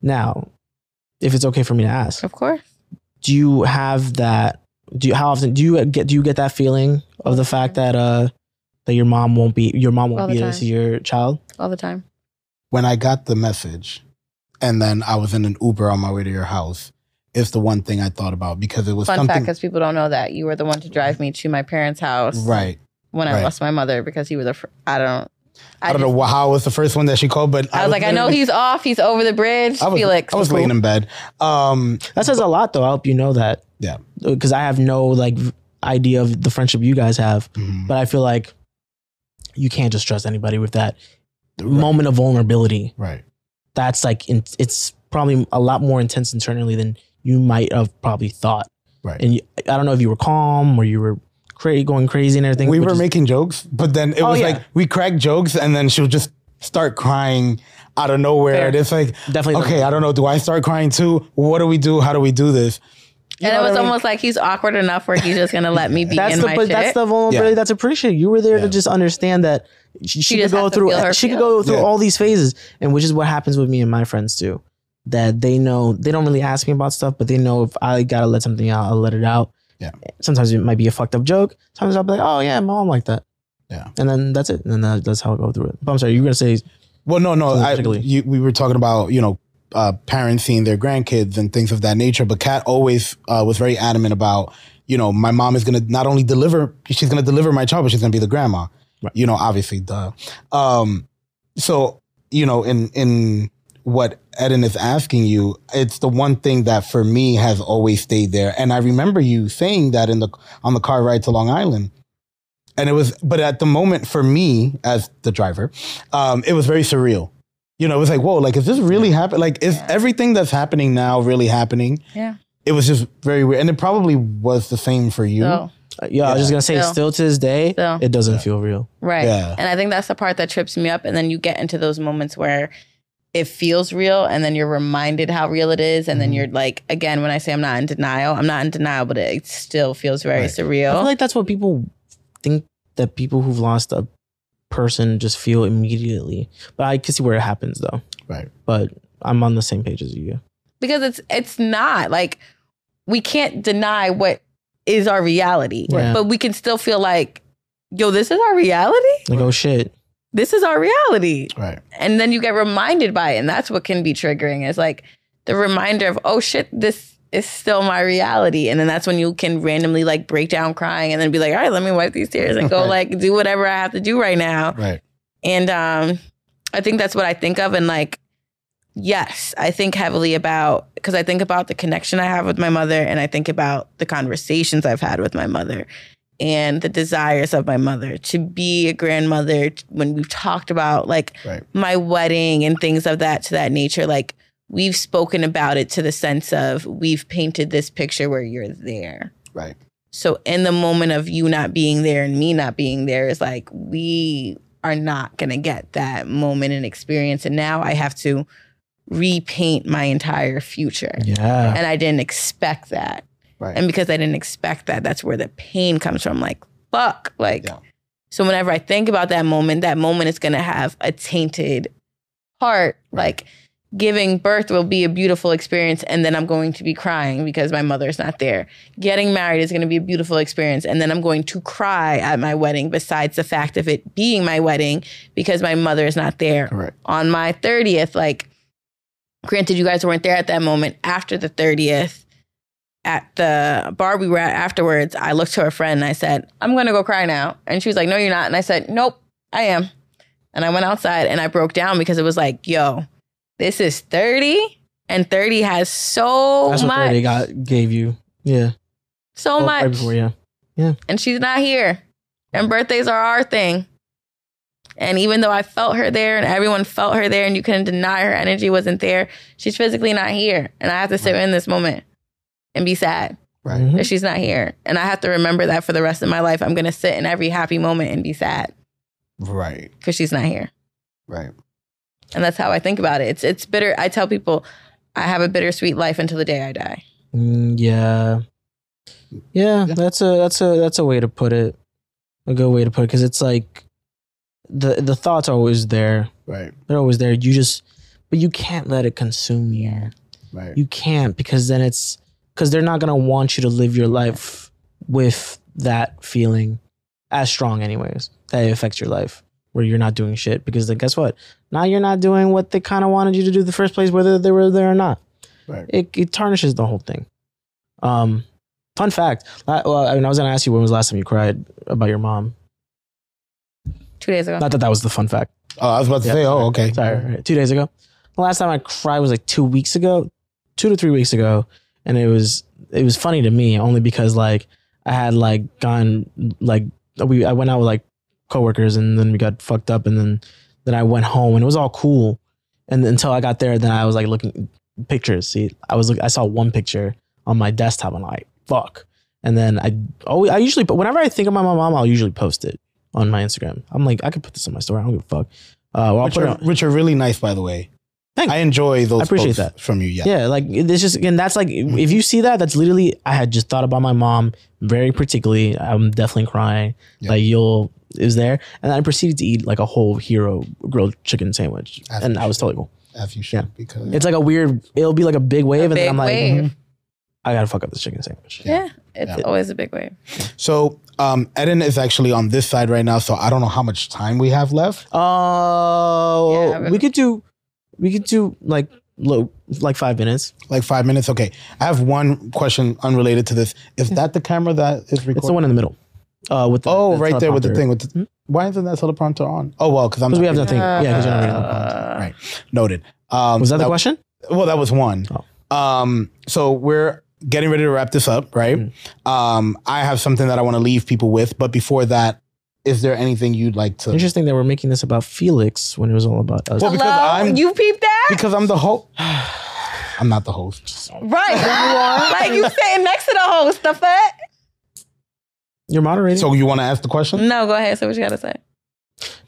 Now, if it's okay for me to ask, Of course. do you have that? Do you how often do you get do you get that feeling of the fact that uh that your mom won't be your mom won't the be able to see your child? All the time. When I got the message, and then I was in an Uber on my way to your house, it's the one thing I thought about because it was Fun fact, something. because people don't know that you were the one to drive me to my parents' house Right. when I right. lost my mother because you were the. Fr- I don't. I, don't just- know how it was the first one that she called, but I was like, I know he's off. He's over the bridge. I was, Felix. I was laying in bed. Um, That says a lot, though. I hope you know that. Yeah. Because I have no like idea of the friendship you guys have, mhm. but I feel like you can't just trust anybody with that moment of vulnerability. right. That's like in, it's probably a lot more intense internally than you might have probably thought. Right. And you, I don't know if you were calm or you were cra- going crazy and everything. we were making jokes, but then it Oh, was yeah. like we cracked jokes, and then she'll just start crying out of nowhere. Fair. And it's like, Definitely okay, I don't know. Do I start crying too? What do we do? How do we do this? And it was almost like he's awkward enough where he's just gonna let me be that's in the my but shit. that's the vulnerability Yeah. that's appreciated. You were there Yeah. to just understand that she, she could go has to through feel her she could go through Yeah. all these phases, and which is what happens with me and my friends too. That they know they don't really ask me about stuff, but they know if I gotta let something out, I'll let it out. Yeah. Sometimes it might be a fucked up joke. Sometimes I'll be like, oh yeah, mom like that. Yeah. And then that's it. And then that, that's how I go through it. But I'm sorry, you were gonna say Well, no, no. Something I, you, we were talking about you know uh, parents seeing their grandkids and things of that nature. But Kat always uh, was very adamant about you know my mom is going to not only deliver, she's going to deliver my child, but she's going to be the grandma. Right. You know, obviously, duh. Um, so you know, in in what Eden is asking you, it's the one thing that for me has always stayed there. And I remember you saying that in the on the car ride to Long Island. And it was, but at the moment for me as the driver, um, it was very surreal. You know, it was like, whoa, like, is this really happening? Like, is everything that's happening now really happening? yeah. It was just very weird. And it probably was the same for you. So uh, yeah, I was just gonna say Still. still to this day, Still. it doesn't feel real. Right. Yeah. And I think that's the part that trips me up. And then you get into those moments where it feels real and then you're reminded how real it is. And then Mhm. you're like, again, when I say I'm not in denial, I'm not in denial, but it still feels very Right. I surreal. feel like that's what people think that people who've lost a person just feel immediately. But I can see where it happens though. Right. But I'm on the same page as you. because it's it's not like we can't deny what is our reality. Yeah. But we can still feel like, yo, this is our reality? Like, oh shit. This is our reality. Right. and then you get reminded by it and that's what can be triggering is like the reminder of, oh shit, this is still my reality. And then that's when you can randomly like break down crying and then be like, all right, let me wipe these tears and go Right. like do whatever I have to do right now. Right. And um, I think that's what I think of. And like, yes, I think heavily about because I think about the connection I have with my mother, and I think about the conversations I've had with my mother, and the desires of my mother to be a grandmother. When we've talked about like Right. my wedding and things of that to that nature, like we've spoken about it to the sense of we've painted this picture where you're there. Right. So in the moment of you not being there and me not being there is like we are not going to get that moment and experience and now I have to repaint my entire future. Yeah. And I didn't expect that. Right. And because I didn't expect that, that's where the pain comes from like fuck like Yeah. so whenever I think about that moment, that moment is going to have a tainted heart like giving birth will be a beautiful experience and then I'm going to be crying because my mother's not there. Getting married is going to be a beautiful experience and then I'm going to cry at my wedding besides the fact of it being my wedding because my mother is not there. Correct. On my 30th, like granted you guys weren't there at that moment after the 30th at the bar we were at afterwards, I looked to a friend and I said, I'm going to go cry now. And she was like, No, you're not. And I said, Nope, I am. And I went outside and I broke down because it was like, Yo, this is 30 and 30 has so That's what much. they got gave you. Yeah. so Oh, much. Right before, yeah. Yeah. and she's not here. And birthdays are our thing. And even though I felt her there and everyone felt her there and you couldn't deny her energy wasn't there, she's physically not here. And I have to sit in this moment and be sad Right. That she's not here. And I have to remember that for the rest of my life. I'm going to sit in every happy moment and be sad Right. because she's not here. Right. And that's how I think about it. It's it's bitter. I tell people I have a bittersweet life until the day I die. Mm, yeah. yeah. Yeah. That's a that's a that's a way to put it. A good way to put it because it's like the the thoughts are always there. Right. They're always there. You just but you can't let it consume you. Right. You can't because then it's because they're not gonna want you to live your life with that feeling as strong, anyways. That it affects your life where you're not doing shit because then guess what? Now you're not doing what they kind of wanted you to do in the first place, whether they were there or not. Right. It it tarnishes the whole thing. Um, fun fact. la- Well, I mean, I was gonna ask you when was the last time you cried about your mom. Two days ago. Not that that was the fun fact. Oh, I was about to Yeah, say. Oh, okay. Sorry, right. two days ago. The last time I cried was like two weeks ago, two to three weeks ago, and it was it was funny to me only because like I had like gone like we I went out with like coworkers and then we got fucked up and then then I went home and it was all cool and until I got there then I was like looking pictures. See, I was look I saw one picture on my desktop and I'm like fuck, and then I always I usually but whenever I think about my mom I'll usually post it on my Instagram. I'm like I could put this on my story. I don't give a fuck. Uh, well, Which are, on, which are really nice, by the way. Thank- I enjoy those. I appreciate that. from you. Yeah. Yeah, like it's just and that's like if you see that, that's literally I had just thought about my mom very particularly. I'm definitely crying. Yeah. Like you'll it was there, and I proceeded to eat like a whole hero grilled chicken sandwich, As and I was should. totally cool. If you should, Yeah. because It's like a weird. It'll be like a big wave, and big then I'm like, wave. mhm, I gotta fuck up this chicken sandwich. yeah. It's Yeah. always a big wave. so. Um, Eden is actually on this side right now, so I don't know how much time we have left. Oh, Yeah, we could do, we could do like low, like five minutes. Like five minutes. Okay. I have one question unrelated to this. Is that the camera that is recording? It's the one in the middle. Uh, with the, Oh, the right there with the thing. With the, Hmm? why isn't that teleprompter on? Oh well, because I'm Because we have reading nothing. yeah, because you're not reading Uh, Right. Noted. Um, Was that the that- question? Well, that was one. Oh. Um, so we're getting ready to wrap this up, right? Mm. Um, I have something that I want to leave people with, but before that, is there anything you'd like to? Interesting that we're making this about Felix when it was all about us. Well, because Hello? I'm- you peeped that? Because I'm the host. I'm not the host. Right. (laughs) You are. like you sitting next to the host. The fuck? You're moderating. So you want to ask the question? No, go ahead. Say what you gotta say.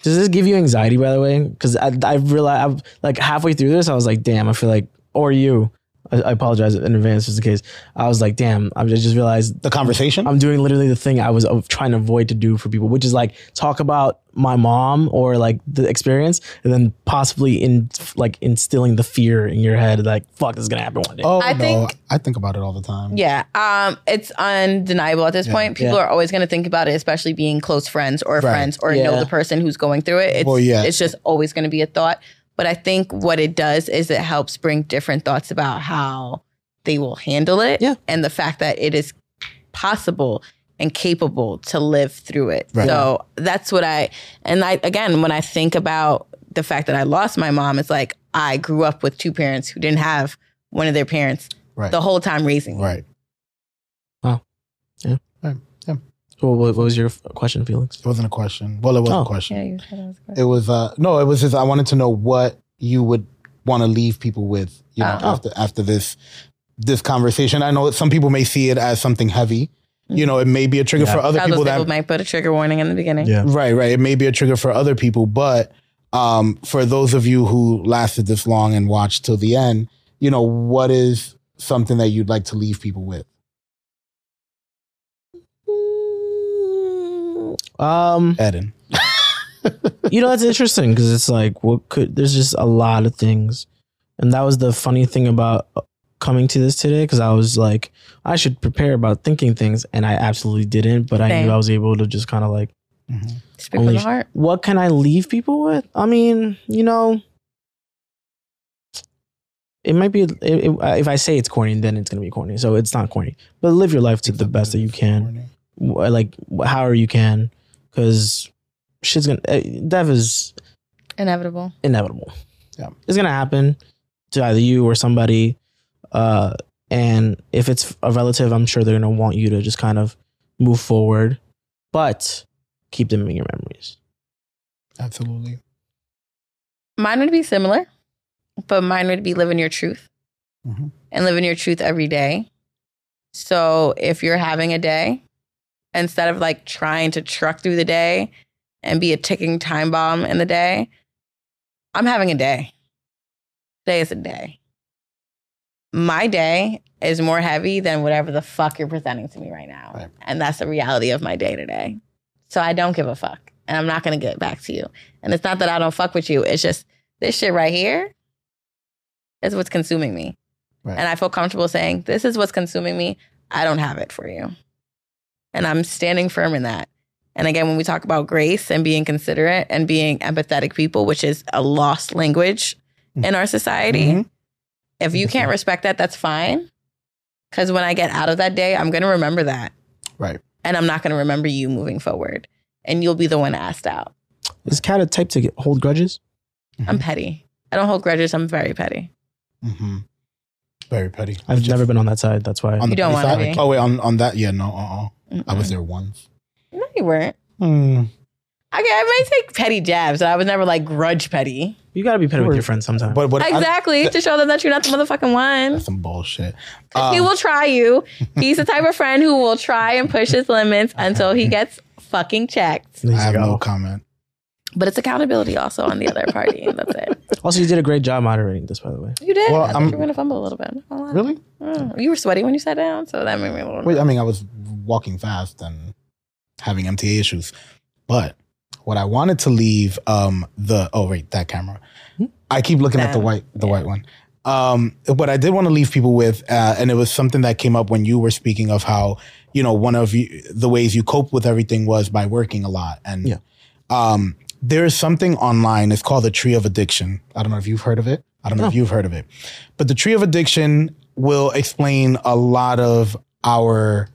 Does this give you anxiety, by the way? Because I, I realized, I've, like halfway through this, I was like, damn, I feel like, or you, I, I apologize in advance just in case. I was like, damn, I just realized The conversation. I'm doing literally the thing I was uh, trying to avoid to do for people, which is like talk about my mom or like the experience, and then possibly in like instilling the fear in your head, like fuck, this is gonna happen one day. oh I no, think- I think about it all the time. Yeah. Um, it's undeniable at this Yeah. point. People Yeah. are always gonna think about it, especially being close friends or Right. friends or know the person who's going through it. It's Well, yeah. it's just always gonna be a thought. But I think what it does is it helps bring different thoughts about how they will handle it. Yeah. And the fact that it is possible and capable to live through it. Right. So that's what I, and I, again, when I think about the fact that I lost my mom, it's like I grew up with two parents who didn't have one of their parents Right. the whole time raising me. Right. What, what was your question, Felix? It wasn't a question. Well, it was Oh. a question. Yeah, you said that was good. It was uh no, it was just I wanted to know what you would want to leave people with, you know, Oh. after after this this conversation. I know that some people may see it as something heavy. You know, it may be a trigger Yeah. for other Those people that might put a trigger warning in the beginning. Yeah. Right, right. It may be a trigger for other people, but um, for those of you who lasted this long and watched till the end, you know, what is something that you'd like to leave people with? Um, Eden. (laughs) you know that's interesting because it's like what could there's just a lot of things. And that was the funny thing about uh, coming to this today because i was like i should prepare about thinking things and i absolutely didn't but i knew i was able to just kind of like Mhm. Speak from Only- the heart. what can i leave people with? I mean you know it might be it, it- if i say it's corny then it's gonna be corny so it's not corny. But live your life to the best that you can. wh- like however you can because shit's gonna uh, death is Inevitable. inevitable. Yeah. It's gonna happen to either you or somebody. Uh, and if it's a relative, I'm sure they're gonna want you to just kind of move forward, but keep them in your memories. Absolutely. Mine would be similar, but mine would be living your truth Mhm. and living your truth every day. So if you're having a day, instead of like trying to truck through the day and be a ticking time bomb in the day, I'm having a day. Day is a day. My day is more heavy than whatever the fuck you're presenting to me right now. Right. And that's the reality of my day today. So I don't give a fuck. And I'm not going to get back to you. And it's not that I don't fuck with you. It's just this shit right here is what's consuming me. Right. And I feel comfortable saying, this is what's consuming me. I don't have it for you. And I'm standing firm in that. And again, when we talk about grace and being considerate and being empathetic people, which is a lost language in our society, Mhm. if you can't respect that, that's fine. Because when I get out of that day, I'm going to remember that. Right. And I'm not going to remember you moving forward. And you'll be the one asked out. Is Kat a type to get, hold grudges? I'm petty. I don't hold grudges. I'm very petty. Mm-hmm. Very petty. I've Just never been on that side. That's why. on the You don't petty wanna be. Oh wait, on on that, yeah, no, uh uh, uh I was there once. No, you weren't. Hmm. Okay, I may take petty jabs, but I was never like grudge petty. you got to be petty with your friends sometimes. But what? I- Exactly to show them that you're not the motherfucking one. that's some bullshit. he Um, will try you. He's the type of friend who will try and push his limits until he gets fucking checked. I have go. no comment. But it's accountability also on the other party. and That's it. (laughs) Also, you did a great job moderating this, by the way. You did. Well, I I'm- you were gonna fumble a little bit. I'm not gonna. Really? Mm. You were sweaty when you sat down, so that made me a little. Wait, I mean, I was walking fast and having MTA issues, but what I wanted to leave um the oh wait that camera, I keep looking at the That, white the white one. Um, what I did want to leave people with, uh, and it was something that came up when you were speaking of how you know one of you, the ways you cope with everything was by working a lot, and Yeah. um, there is something online. It's called the Tree of Addiction. I don't know if you've heard of it. I don't know if you've heard of it, but the Tree of Addiction will explain a lot of our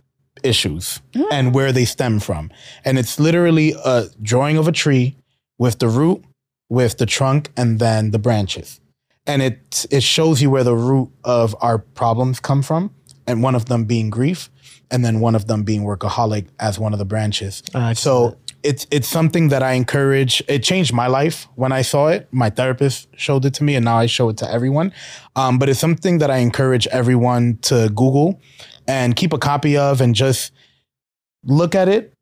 issues and where they stem from. And it's literally a drawing of a tree with the root, with the trunk, and then the branches. And it it shows you where the root of our problems come from, and one of them being grief, and then one of them being workaholic as one of the branches. Uh, So it's it's something that I encourage. It changed my life when I saw it. My therapist showed it to me, and now I show it to everyone. Um, but it's something that I encourage everyone to Google and keep a copy of, and just look at it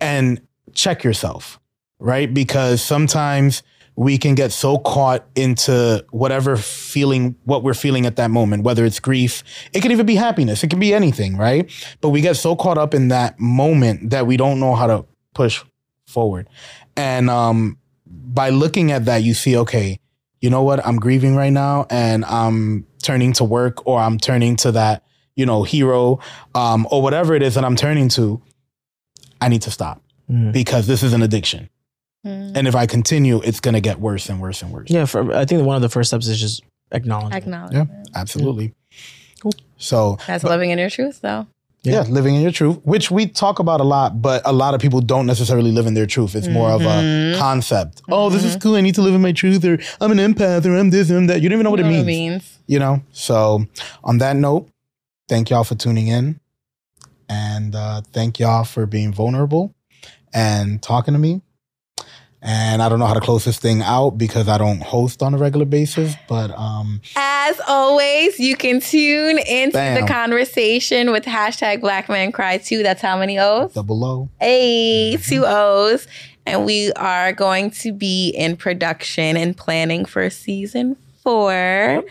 and check yourself, right? Because sometimes we can get so caught into whatever feeling, what we're feeling at that moment, whether it's grief, it could even be happiness, it can be anything, right? But we get so caught up in that moment that we don't know how to push forward. And um, by looking at that, you see, okay, you know what? I'm grieving right now and I'm turning to work or I'm turning to that, you know, hero um, or whatever it is that I'm turning to. I need to stop Mhm. because this is an addiction. And if I continue, it's gonna get worse and worse and worse. Yeah, for, I think one of the first steps is just acknowledge. Acknowledge. Yeah, it. absolutely. Cool. So That's living in your truth, though. Yeah. living in your truth, which we talk about a lot, but a lot of people don't necessarily live in their truth. It's more of Mm-hmm. a concept. Oh, this is cool. I need to live in my truth, or I'm an empath, or I'm this, or I'm that. You don't even know what it know means. means. You know. So on that note, thank y'all for tuning in, and uh, thank y'all for being vulnerable and talking to me. And I don't know how to close this thing out because I don't host on a regular basis, but um, As always, you can tune into Bam. the conversation with hashtag Black Men Cry Too. That's how many O's? double O. A two O's. And we are going to be in production and planning for season four.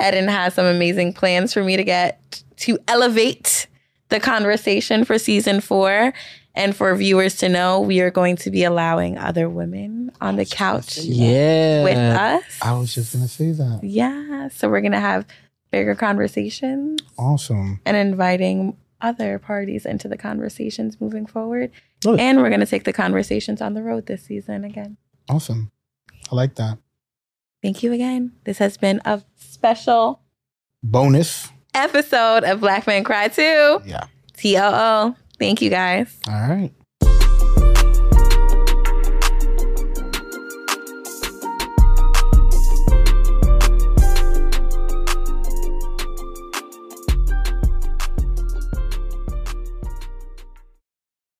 Eden has some amazing plans for me to get to elevate the conversation for season four. And for viewers to know, we are going to be allowing other women on the couch Yeah. with us. I was just gonna say that. Yeah. So we're going to have bigger conversations Awesome. and inviting other parties into the conversations moving forward. Good. And we're going to take the conversations on the road this season again. Awesome. I like that. Thank you again. This has been a special Bonus. episode of Black Men Cry Too. Yeah. TOO. Thank you guys. All right.